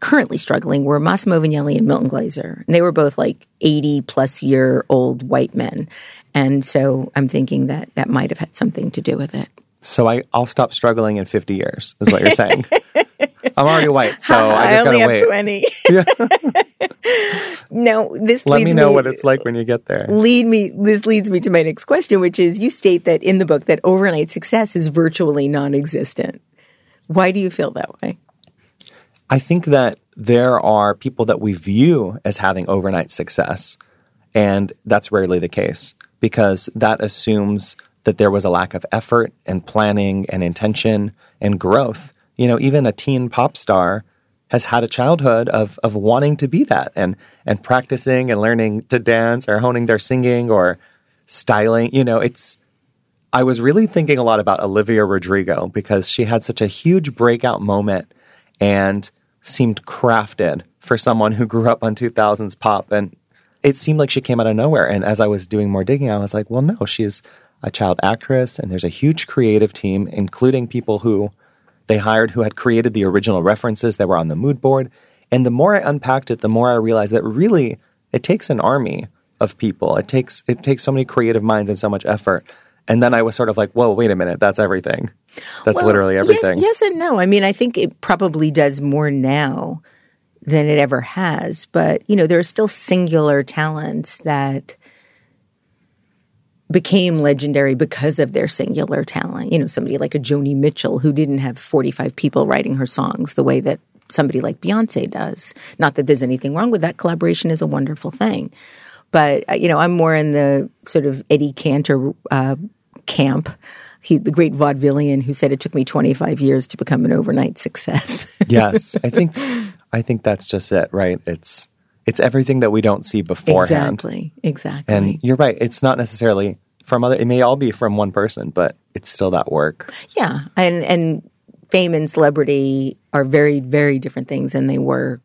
D: currently struggling were Massimo Vignelli and Milton Glaser. And they were both like 80 plus year old white men. And so I'm thinking that that might have had something to do with it.
B: So I, I'll stop struggling in 50 years, is what you're saying. I'm already white, so I just
D: only
B: gotta
D: have
B: wait.
D: 20. now, this
B: Let
D: leads
B: me know what it's like when you get there.
D: lead me this leads me to my next question which is you state that in the book that overnight success is virtually non-existent why do you feel that way
B: I think that there are people that we view as having overnight success, and that's rarely the case because that assumes that there was a lack of effort and planning and intention and growth. You know, even a teen pop star has had a childhood of of wanting to be that and and practicing and learning to dance or honing their singing or styling. You know, it's I was really thinking a lot about Olivia Rodrigo because she had such a huge breakout moment and seemed crafted for someone who grew up on 2000s pop. And it seemed like she came out of nowhere. And as I was doing more digging, I was like, well, no, she's a child actress, and there's a huge creative team, including people who they hired who had created the original references that were on the mood board. And the more I unpacked it, the more I realized that really it takes an army of people. It takes it takes so many creative minds and so much effort. And then I was sort of like, whoa, wait a minute, that's everything. That's
D: Well,
B: literally everything.
D: Yes, and no. I mean, I think it probably does more now than it ever has. But, you know, there are still singular talents that became legendary because of their singular talent. You know, somebody like a Joni Mitchell who didn't have 45 people writing her songs the way that somebody like Beyonce does. Not that there's anything wrong with that. Collaboration is a wonderful thing. But, uh, you know, I'm more in the sort of Eddie Cantor uh, camp. He, the great vaudevillian who said it took me 25 years to become an overnight success.
B: yes, I think I think that's just it, right? It's it's everything that we don't see beforehand.
D: exactly. Exactly.
B: And you're right. It's not necessarily from other. It may all be from one person, but it's still that work.
D: yeah. And, and fame and celebrity are very, very different things than they were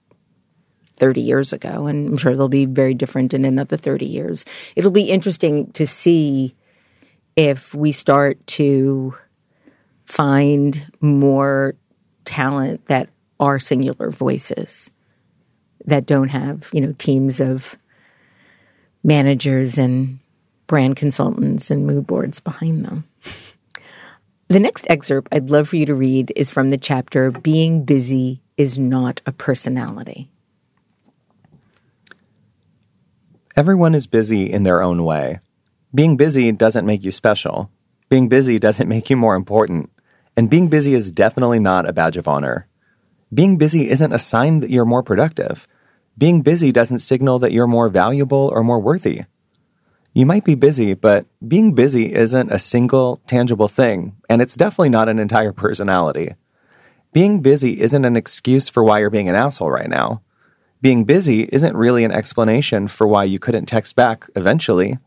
D: 30 years ago. And I'm sure they'll be very different in another 30 years. It'll be interesting to see if we start to find more talent that are singular voices that don't have, you know, teams of managers and brand consultants and mood boards behind them. The next excerpt I'd love for you to read is from the chapter Being Busy is Not a Personality.
B: Everyone is busy in their own way. Being busy doesn't make you special. Being busy doesn't make you more important. And being busy is definitely not a badge of honor. Being busy isn't a sign that you're more productive. Being busy doesn't signal that you're more valuable or more worthy. You might be busy, but being busy isn't a single, tangible thing, and it's definitely not an entire personality. Being busy isn't an excuse for why you're being an asshole right now. Being busy isn't really an explanation for why you couldn't text back eventually.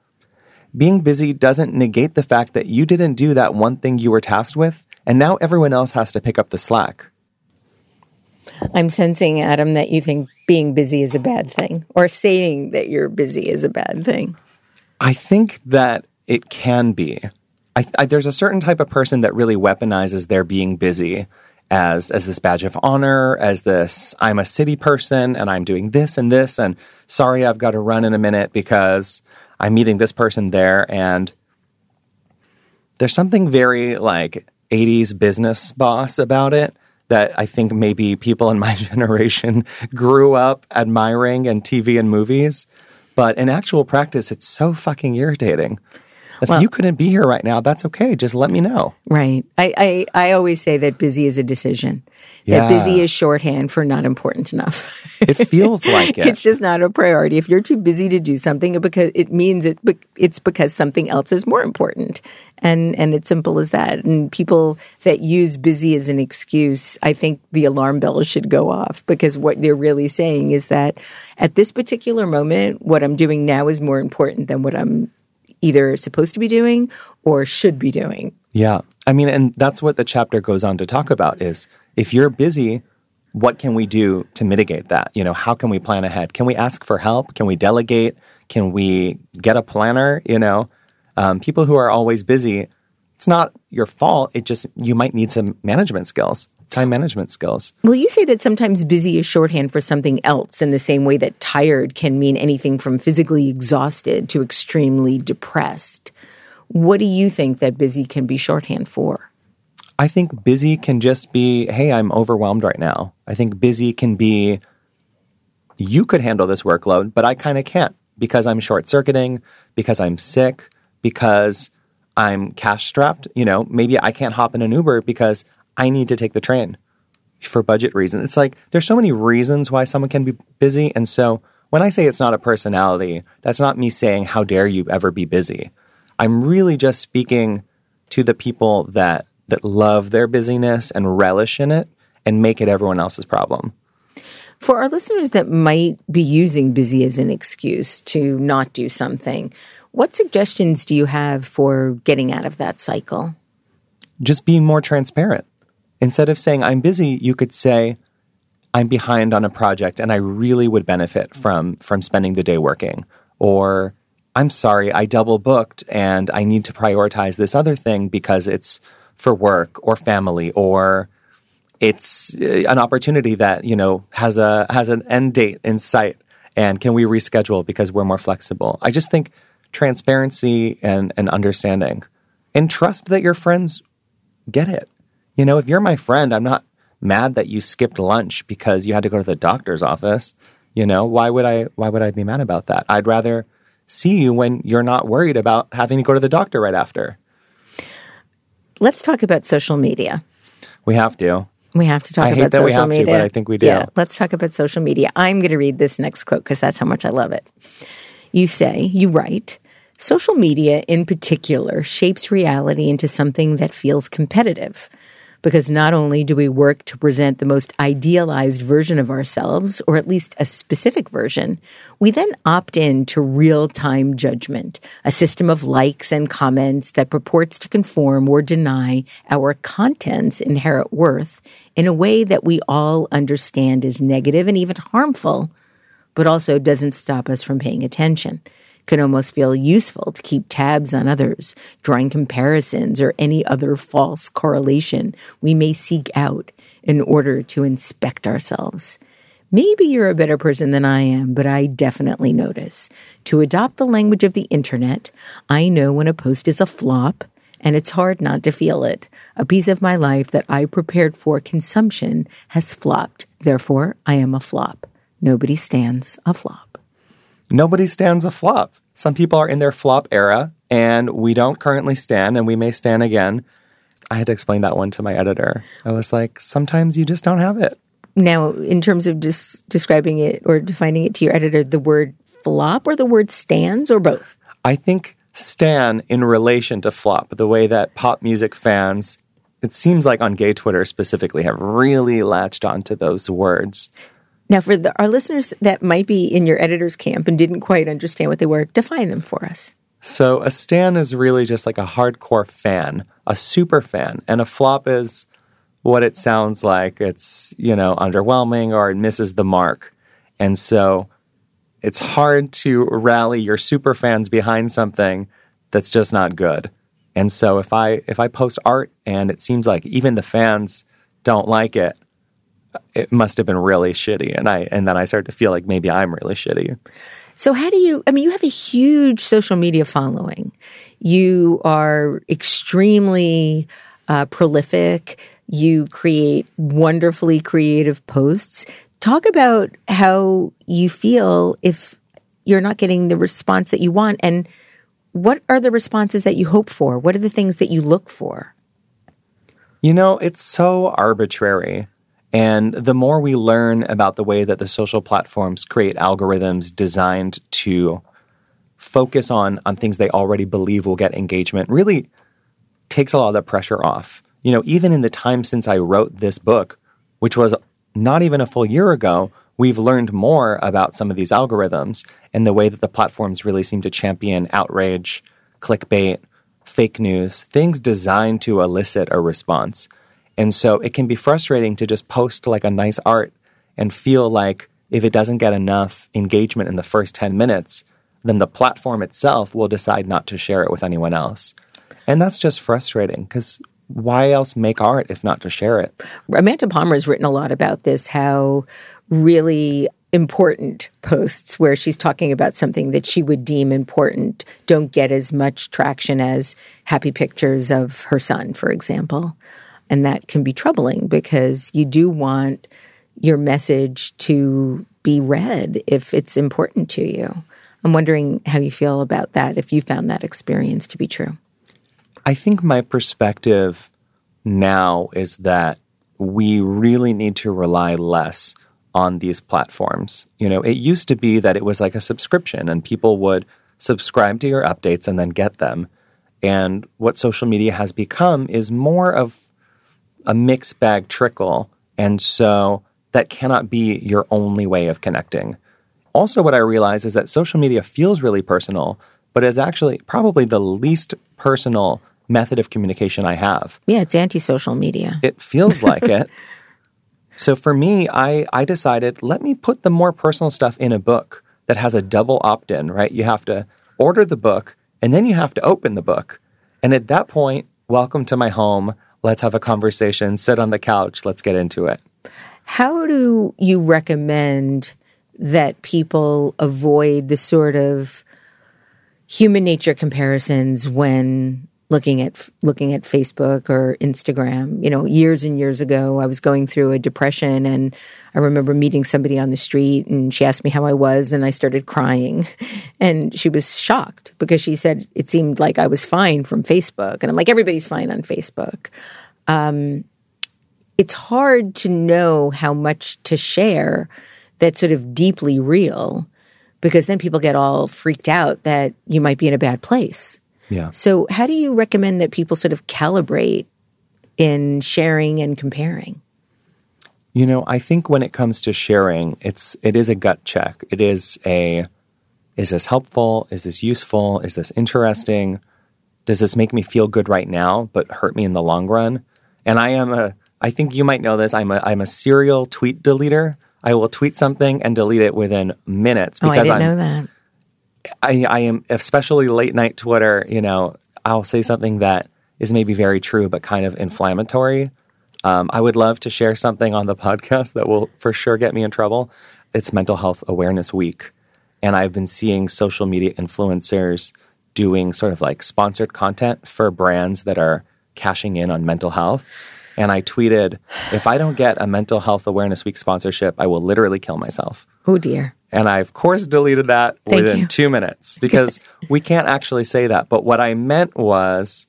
B: Being busy doesn't negate the fact that you didn't do that one thing you were tasked with, and now everyone else has to pick up the slack.
D: I'm sensing, Adam, that you think being busy is a bad thing, or saying that you're busy is a bad thing.
B: I think that it can be. I, I, there's a certain type of person that really weaponizes their being busy as as this badge of honor, as this I'm a city person and I'm doing this and this and sorry I've got to run in a minute because I'm meeting this person there and there's something very like 80s business boss about it that I think maybe people in my generation grew up admiring in TV and movies. But in actual practice, it's so fucking irritating. If
D: Well-
B: you couldn't be here right now, that's okay. Just let me know.
D: Right. I, I, I always say that busy is a decision.
B: Yeah.
D: That busy is shorthand for not important enough.
B: It feels like it.
D: it's just not a priority. If you're too busy to do something, it because it means it it's because something else is more important, and and it's simple as that. And people that use busy as an excuse, I think the alarm bells should go off because what they're really saying is that at this particular moment, what I'm doing now is more important than what I'm either supposed to be doing or should be doing.
B: Yeah. I mean, and that's what the chapter goes on to talk about is if you're busy, what can we do to mitigate that? You know, how can we plan ahead? Can we ask for help? Can we delegate? Can we get a planner? You know, um, people who are always busy, it's not your fault. It just, you might need some management skills, time management skills.
D: Well, you say that sometimes busy is shorthand for something else in the same way that tired can mean anything from physically exhausted to extremely depressed. What do you think that busy can be shorthand for?
B: I think busy can just be, hey, I'm overwhelmed right now. I think busy can be, you could handle this workload, but I kind of can't because I'm short circuiting, because I'm sick, because I'm cash strapped. You know, maybe I can't hop in an Uber because I need to take the train for budget reasons. It's like there's so many reasons why someone can be busy. And so when I say it's not a personality, that's not me saying, how dare you ever be busy. I'm really just speaking to the people that that love their busyness and relish in it and make it everyone else's problem.
D: For our listeners that might be using busy as an excuse to not do something, what suggestions do you have for getting out of that cycle?
B: Just being more transparent. Instead of saying, I'm busy, you could say, I'm behind on a project and I really would benefit from, from spending the day working. Or, I'm sorry, I double booked and I need to prioritize this other thing because it's for work or family or it's uh, an opportunity that you know has a has an end date in sight and can we reschedule because we're more flexible? I just think transparency and, and understanding and trust that your friends get it. You know if you're my friend i'm not mad that you skipped lunch because you had to go to the doctor's office. You know why would i why would i be mad about that? I'd rather see you when you're not worried about having to go to the doctor right after
D: Let's talk about social media.
B: We have to.
D: We have to talk
B: I
D: about
B: hate that
D: social
B: we have
D: media.
B: to, but I think we do.
D: Yeah, let's talk about social media. I'm going to read this next quote because that's how much I love it. You say, you write, social media in particular shapes reality into something that feels competitive because not only do we work to present the most idealized version of ourselves, or at least a specific version, we then opt in to real time judgment, a system of likes and comments that purports to conform or deny our content's inherent worth in a way that we all understand is negative and even harmful, but also doesn't stop us from paying attention can almost feel useful to keep tabs on others, drawing comparisons or any other false correlation we may seek out in order to inspect ourselves. Maybe you're a better person than I am, but I definitely notice. To adopt the language of the internet, I know when a post is a flop, and it's hard not to feel it. A piece of my life that I prepared for consumption has flopped. Therefore, I am a flop. Nobody stands a flop.
B: Nobody stands a flop. Some people are in their flop era, and we don't currently stand, and we may stand again. I had to explain that one to my editor. I was like, sometimes you just don't have it.
D: Now, in terms of just describing it or defining it to your editor, the word flop or the word stands or both?
B: I think stan in relation to flop, the way that pop music fans, it seems like on gay Twitter specifically, have really latched onto those words.
D: Now, for the, our listeners that might be in your editor's camp and didn't quite understand what they were, define them for us.
B: So, a stan is really just like a hardcore fan, a super fan, and a flop is what it sounds like. It's, you know, underwhelming or it misses the mark. And so, it's hard to rally your super fans behind something that's just not good. And so if I if I post art and it seems like even the fans don't like it, it must have been really shitty and I and then I started to feel like maybe I'm really shitty.
D: So, how do you? I mean, you have a huge social media following. You are extremely uh, prolific. You create wonderfully creative posts. Talk about how you feel if you're not getting the response that you want, and what are the responses that you hope for? What are the things that you look for?
B: You know, it's so arbitrary. And the more we learn about the way that the social platforms create algorithms designed to focus on on things they already believe will get engagement, really takes a lot of the pressure off. You know, even in the time since I wrote this book, which was not even a full year ago, we've learned more about some of these algorithms and the way that the platforms really seem to champion outrage, clickbait, fake news, things designed to elicit a response. And so it can be frustrating to just post like a nice art and feel like if it doesn't get enough engagement in the first 10 minutes, then the platform itself will decide not to share it with anyone else. And that's just frustrating because why else make art if not to share it?
D: Amanda Palmer has written a lot about this, how really important posts where she's talking about something that she would deem important don't get as much traction as happy pictures of her son, for example. And that can be troubling because you do want your message to be read if it's important to you. I'm wondering how you feel about that, if you found that experience to be true.
B: I think my perspective now is that we really need to rely less on these platforms. You know, it used to be that it was like a subscription and people would subscribe to your updates and then get them. And what social media has become is more of a mixed bag trickle. And so that cannot be your only way of connecting. Also, what I realize is that social media feels really personal, but is actually probably the least personal method of communication I have.
D: Yeah, it's anti-social media.
B: It feels like it. So for me, I, I decided let me put the more personal stuff in a book that has a double opt in, right? You have to order the book and then you have to open the book. And at that point, welcome to my home. Let's have a conversation, sit on the couch, let's get into it.
D: How do you recommend that people avoid the sort of human nature comparisons when looking at looking at Facebook or Instagram. You know, years and years ago, I was going through a depression, and I remember meeting somebody on the street, and she asked me how I was, and I started crying, and she was shocked because she said it seemed like I was fine from Facebook, and I'm like, everybody's fine on Facebook. Um, it's hard to know how much to share that's sort of deeply real because then people get all freaked out that you might be in a bad place.
B: Yeah.
D: So, how do you recommend that people sort of calibrate in sharing and comparing?
B: You know, I think when it comes to sharing, it's it is a gut check. It is a is this helpful? Is this useful? Is this interesting? Does this make me feel good right now but hurt me in the long run? And I am a I think you might know this. I'm a I'm a serial tweet deleter. I will tweet something and delete it within minutes
D: because oh, I didn't
B: I'm,
D: know that.
B: I, I am especially late night Twitter. You know, I'll say something that is maybe very true but kind of inflammatory. Um, I would love to share something on the podcast that will for sure get me in trouble. It's Mental Health Awareness Week, and I've been seeing social media influencers doing sort of like sponsored content for brands that are cashing in on mental health. And I tweeted, if I don't get a Mental Health Awareness Week sponsorship, I will literally kill myself.
D: Oh, dear.
B: And I, of course, deleted that
D: Thank
B: within
D: you.
B: two minutes because we can't actually say that. But what I meant was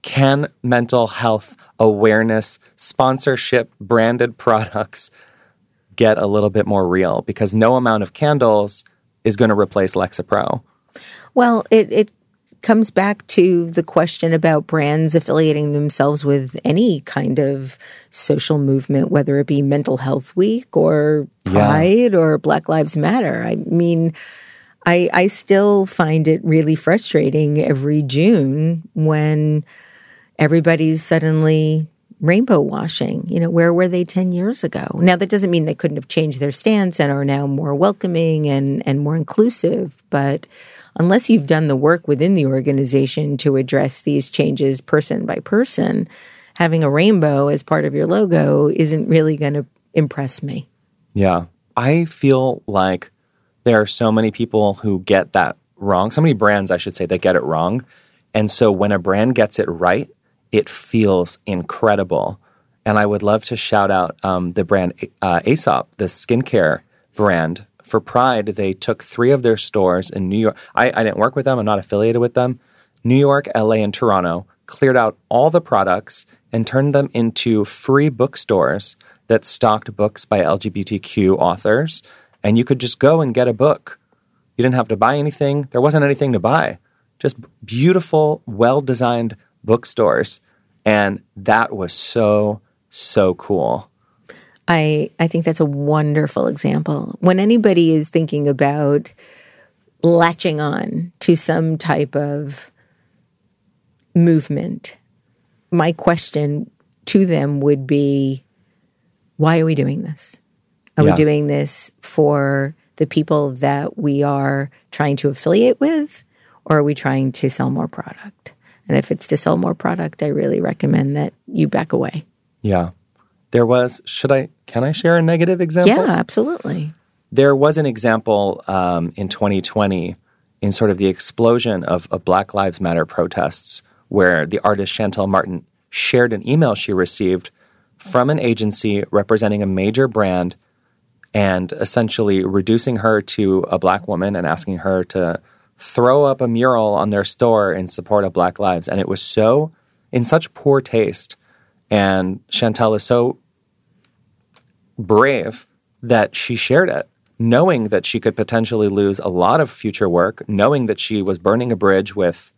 B: can mental health awareness sponsorship branded products get a little bit more real? Because no amount of candles is going to replace Lexapro.
D: Well, it, it comes back to the question about brands affiliating themselves with any kind of social movement, whether it be Mental Health Week or Pride yeah. or Black Lives Matter. I mean, I, I still find it really frustrating every June when everybody's suddenly rainbow washing. You know, where were they 10 years ago? Now, that doesn't mean they couldn't have changed their stance and are now more welcoming and, and more inclusive, but unless you've done the work within the organization to address these changes person by person, having a rainbow as part of your logo isn't really going to impress me.
B: Yeah. I feel like there are so many people who get that wrong, so many brands, I should say, that get it wrong. And so when a brand gets it right, it feels incredible. And I would love to shout out um, the brand uh, Aesop, the skincare brand for Pride, they took three of their stores in New York. I, I didn't work with them, I'm not affiliated with them. New York, LA, and Toronto, cleared out all the products and turned them into free bookstores that stocked books by LGBTQ authors. And you could just go and get a book. You didn't have to buy anything, there wasn't anything to buy. Just beautiful, well designed bookstores. And that was so, so cool.
D: I, I think that's a wonderful example. When anybody is thinking about latching on to some type of movement, my question to them would be why are we doing this? Are
B: Yeah.
D: we doing this for the people that we are trying to affiliate with, or are we trying to sell more product? And if it's to sell more product, I really recommend that you back away.
B: Yeah. There was, should I, can I share a negative example?
D: Yeah, absolutely.
B: There was an example um, in 2020 in sort of the explosion of, of Black Lives Matter protests where the artist Shantell Martin shared an email she received from an agency representing a major brand and essentially reducing her to a black woman and asking her to throw up a mural on their store in support of Black Lives. And it was so in such poor taste. And Shantell is so brave that she shared it, knowing that she could potentially lose a lot of future work, knowing that she was burning a bridge with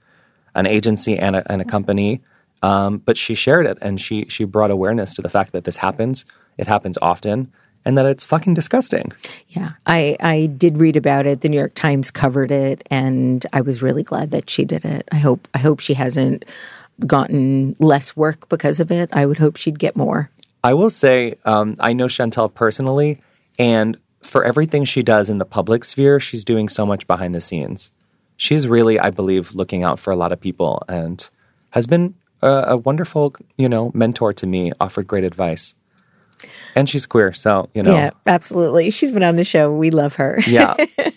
B: an agency and a, and a company. Um, but she shared it and she she brought awareness to the fact that this happens. It happens often, and that it's fucking disgusting.
D: Yeah, I, I did read about it. The New York Times covered it, and I was really glad that she did it. I hope I hope she hasn't gotten less work because of it. I would hope she'd get more.
B: I will say, um, I know Shantell personally, and for everything she does in the public sphere, she's doing so much behind the scenes. She's really, I believe, looking out for a lot of people and has been a, a wonderful, you know, mentor to me, offered great advice. And she's queer, so, you know.
D: Yeah, absolutely. She's been on the show. We love her.
B: Yeah.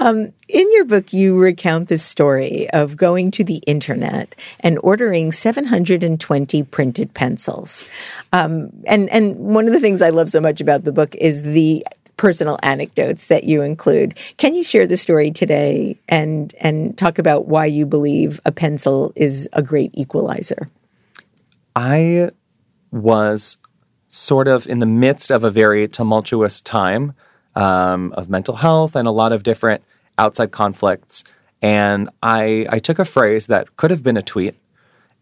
D: In your book, you recount the story of going to the internet and ordering 720 printed pencils. Um, and, and one of the things I love so much about the book is the personal anecdotes that you include. Can you share the story today and, and talk about why you believe a pencil is a great equalizer?
B: I was sort of in the midst of a very tumultuous time um, of mental health and a lot of different outside conflicts. And I, I took a phrase that could have been a tweet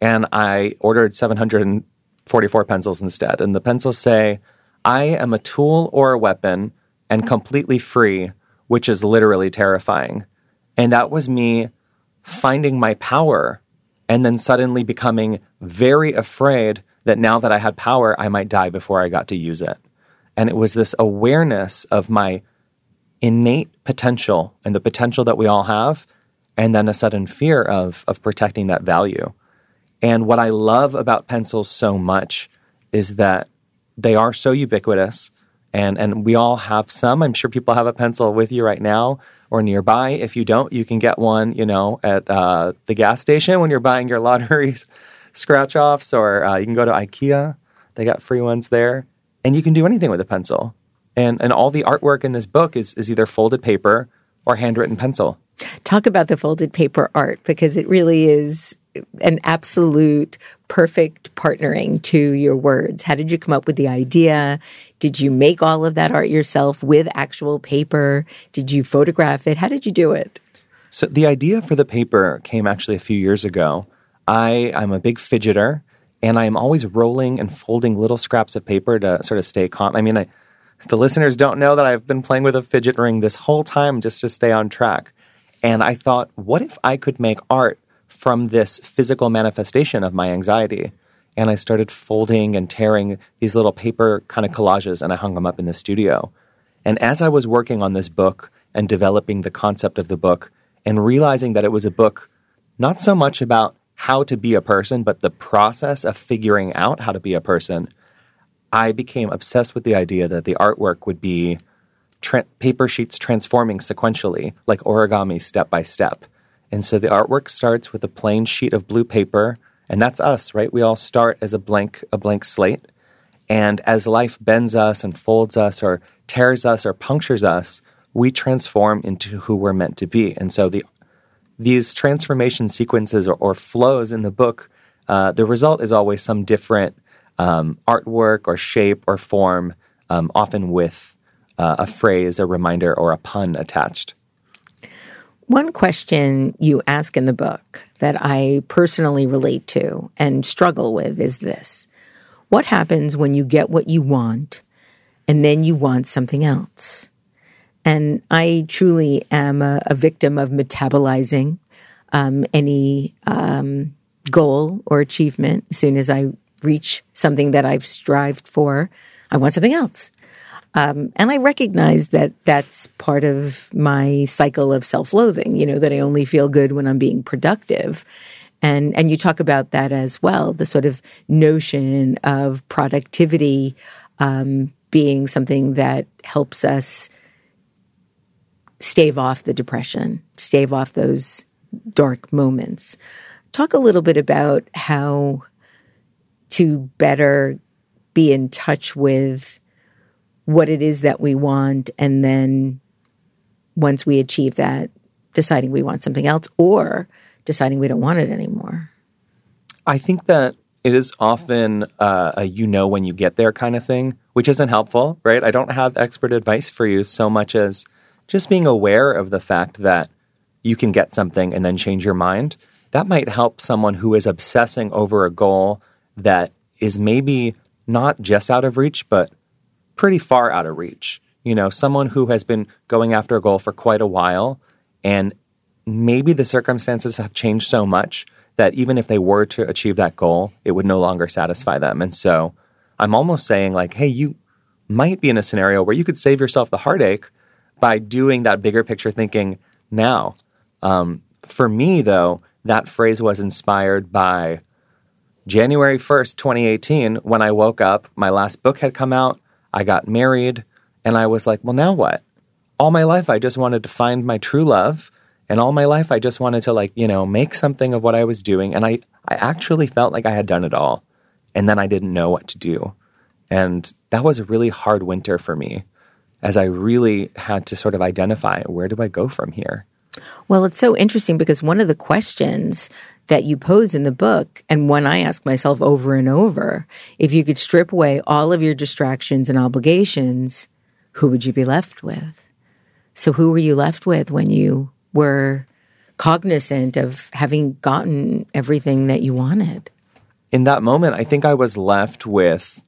B: and I ordered 744 pencils instead. And the pencils say, I am a tool or a weapon and completely free, which is literally terrifying. And that was me finding my power and then suddenly becoming very afraid that now that I had power, I might die before I got to use it. And it was this awareness of my innate potential and the potential that we all have, and then a sudden fear of, of protecting that value. And what I love about pencils so much is that they are so ubiquitous and, and we all have some. I'm sure people have a pencil with you right now or nearby. If you don't, you can get one, you know, at uh, the gas station when you're buying your lottery scratch offs, or uh, you can go to IKEA. They got free ones there. And you can do anything with a pencil. And, and all the artwork in this book is, is either folded paper or handwritten pencil.
D: Talk about the folded paper art because it really is an absolute perfect partnering to your words. How did you come up with the idea? Did you make all of that art yourself with actual paper? Did you photograph it? How did you do it?
B: So the idea for the paper came actually a few years ago. I, I'm a big fidgeter, and I'm always rolling and folding little scraps of paper to sort of stay calm. I mean, I, the listeners don't know that I've been playing with a fidget ring this whole time just to stay on track. And I thought, what if I could make art from this physical manifestation of my anxiety? And I started folding and tearing these little paper kind of collages, and I hung them up in the studio. And as I was working on this book and developing the concept of the book, and realizing that it was a book not so much about how to be a person, but the process of figuring out how to be a person, I became obsessed with the idea that the artwork would be tra- paper sheets transforming sequentially, like origami step by step. And so the artwork starts with a plain sheet of blue paper, and that's us, right? We all start as a blank a blank slate. And as life bends us and folds us or tears us or punctures us, we transform into who we're meant to be. And so the these transformation sequences or, or flows in the book, uh, the result is always some different um, artwork or shape or form, um, often with uh, a phrase, a reminder, or a pun attached.
D: One question you ask in the book that I personally relate to and struggle with is this What happens when you get what you want and then you want something else? And I truly am a, a victim of metabolizing um, any um, goal or achievement as soon as I reach something that I've strived for, I want something else. Um, and I recognize that that's part of my cycle of self-loathing, you know, that I only feel good when I'm being productive. And, and you talk about that as well, the sort of notion of productivity, um, being something that helps us stave off the depression, stave off those dark moments. Talk a little bit about how to better be in touch with what it is that we want and then once we achieve that deciding we want something else or deciding we don't want it anymore
B: i think that it is often uh, a you know when you get there kind of thing which isn't helpful right i don't have expert advice for you so much as just being aware of the fact that you can get something and then change your mind that might help someone who is obsessing over a goal that is maybe not just out of reach but pretty far out of reach. You know, someone who has been going after a goal for quite a while and maybe the circumstances have changed so much that even if they were to achieve that goal, it would no longer satisfy them. And so I'm almost saying, like, hey, you might be in a scenario where you could save yourself the heartache by doing that bigger picture thinking now. Um, for me, though, that phrase was inspired by January 1st, 2018, when I woke up. My last book had come out. I got married and I was like, well, now what? All my life, I just wanted to find my true love. And all my life, I just wanted to, like, you know, make something of what I was doing. And I, I actually felt like I had done it all. And then I didn't know what to do. And that was a really hard winter for me as I really had to sort of identify where do I go from here?
D: Well, it's so interesting because one of the questions that you pose in the book, and one I ask myself over and over, if you could strip away all of your distractions and obligations, who would you be left with? So, who were you left with when you were cognizant of having gotten everything that you wanted?
B: In that moment, I think I was left with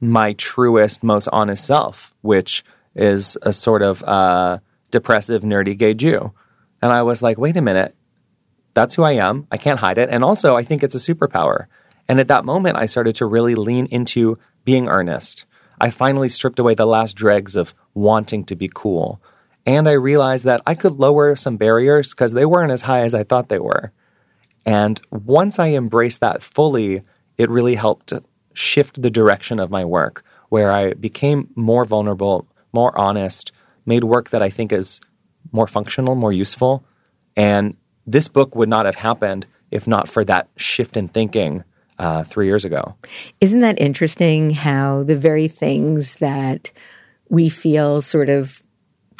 B: my truest, most honest self, which is a sort of uh, depressive, nerdy gay Jew. And I was like, wait a minute, that's who I am. I can't hide it. And also, I think it's a superpower. And at that moment, I started to really lean into being earnest. I finally stripped away the last dregs of wanting to be cool. And I realized that I could lower some barriers because they weren't as high as I thought they were. And once I embraced that fully, it really helped shift the direction of my work, where I became more vulnerable, more honest, made work that I think is more functional, more useful. And this book would not have happened if not for that shift in thinking uh, three years ago.
D: Isn't that interesting how the very things that we feel sort of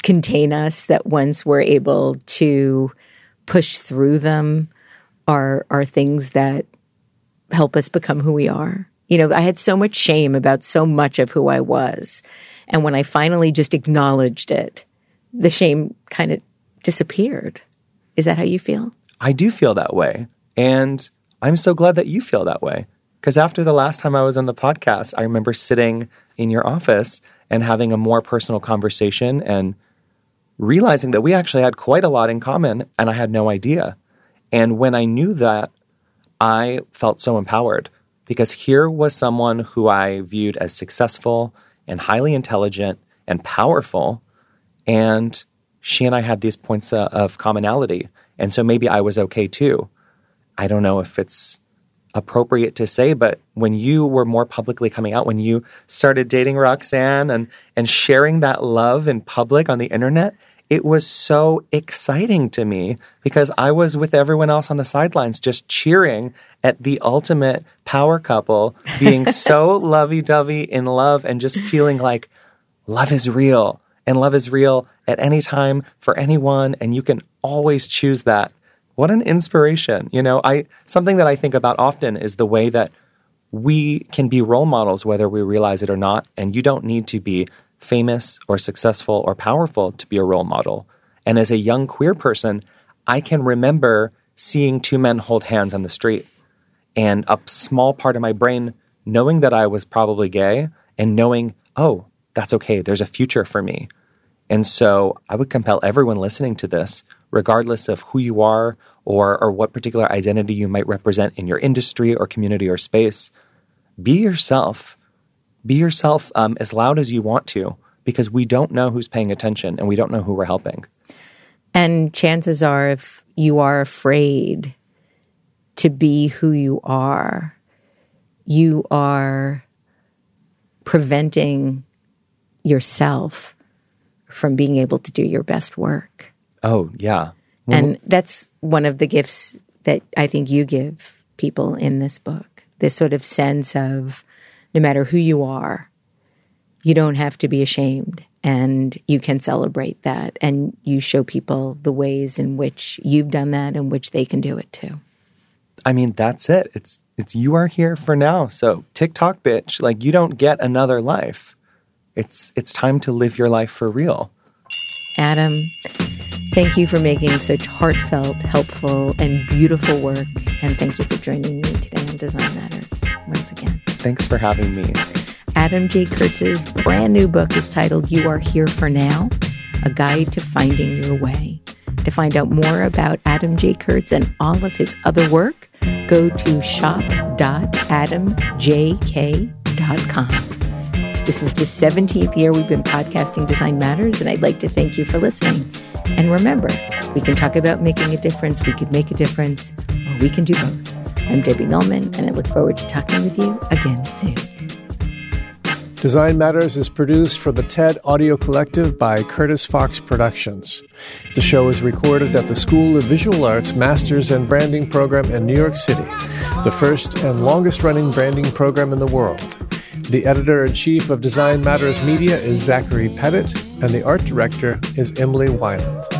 D: contain us, that once we're able to push through them, are are things that help us become who we are. You know, I had so much shame about so much of who I was. And when I finally just acknowledged it, the shame kind of disappeared. Is that how you feel?
B: I do feel that way. And I'm so glad that you feel that way. Because after the last time I was on the podcast, I remember sitting in your office and having a more personal conversation and realizing that we actually had quite a lot in common and I had no idea. And when I knew that, I felt so empowered because here was someone who I viewed as successful and highly intelligent and powerful. And she and I had these points uh, of commonality. And so maybe I was okay too. I don't know if it's appropriate to say, but when you were more publicly coming out, when you started dating Roxane and, and sharing that love in public on the internet, it was so exciting to me because I was with everyone else on the sidelines just cheering at the ultimate power couple being so lovey dovey in love and just feeling like love is real and love is real at any time for anyone and you can always choose that. What an inspiration you know? I something that i think about often is the way that we can be role models whether we realize it or not and you don't need to be famous or successful or powerful to be a role model and as a young queer person i can remember seeing two men hold hands on the street and a small part of my brain knowing that i was probably gay and knowing oh that's okay. There's a future for me. And so I would compel everyone listening to this, regardless of who you are or, or what particular identity you might represent in your industry or community or space, be yourself. Be yourself um, as loud as you want to because we don't know who's paying attention and we don't know who we're helping.
D: And chances are, if you are afraid to be who you are, you are preventing yourself from being able to do your best work.
B: Oh, yeah.
D: And that's one of the gifts that I think you give people in this book this sort of sense of no matter who you are, you don't have to be ashamed and you can celebrate that and you show people the ways in which you've done that and which they can do it too.
B: I mean, that's it. It's it's you are here for now. So TikTok bitch, like you don't get another life. It's it's time to live your life for real.
D: Adam, thank you for making such heartfelt, helpful, and beautiful work. And thank you for joining me today on Design Matters once again.
B: Thanks for having me.
D: Adam J. Kurtz's brand new book is titled You Are Here for Now A Guide to Finding Your Way. To find out more about Adam J. Kurtz and all of his other work, go to shop.adamjk.com. This is the 17th year we've been podcasting Design Matters, and I'd like to thank you for listening. And remember, we can talk about making a difference, we can make a difference, or we can do both. I'm Debbie Millman, and I look forward to talking with you again soon.
C: Design Matters is produced for the TED Audio Collective by Curtis Fox Productions. The show is recorded at the School of Visual Arts Masters and Branding Program in New York City, the first and longest running branding program in the world. The editor in chief of Design Matters Media is Zachary Petit, and the art director is Emily Weiland.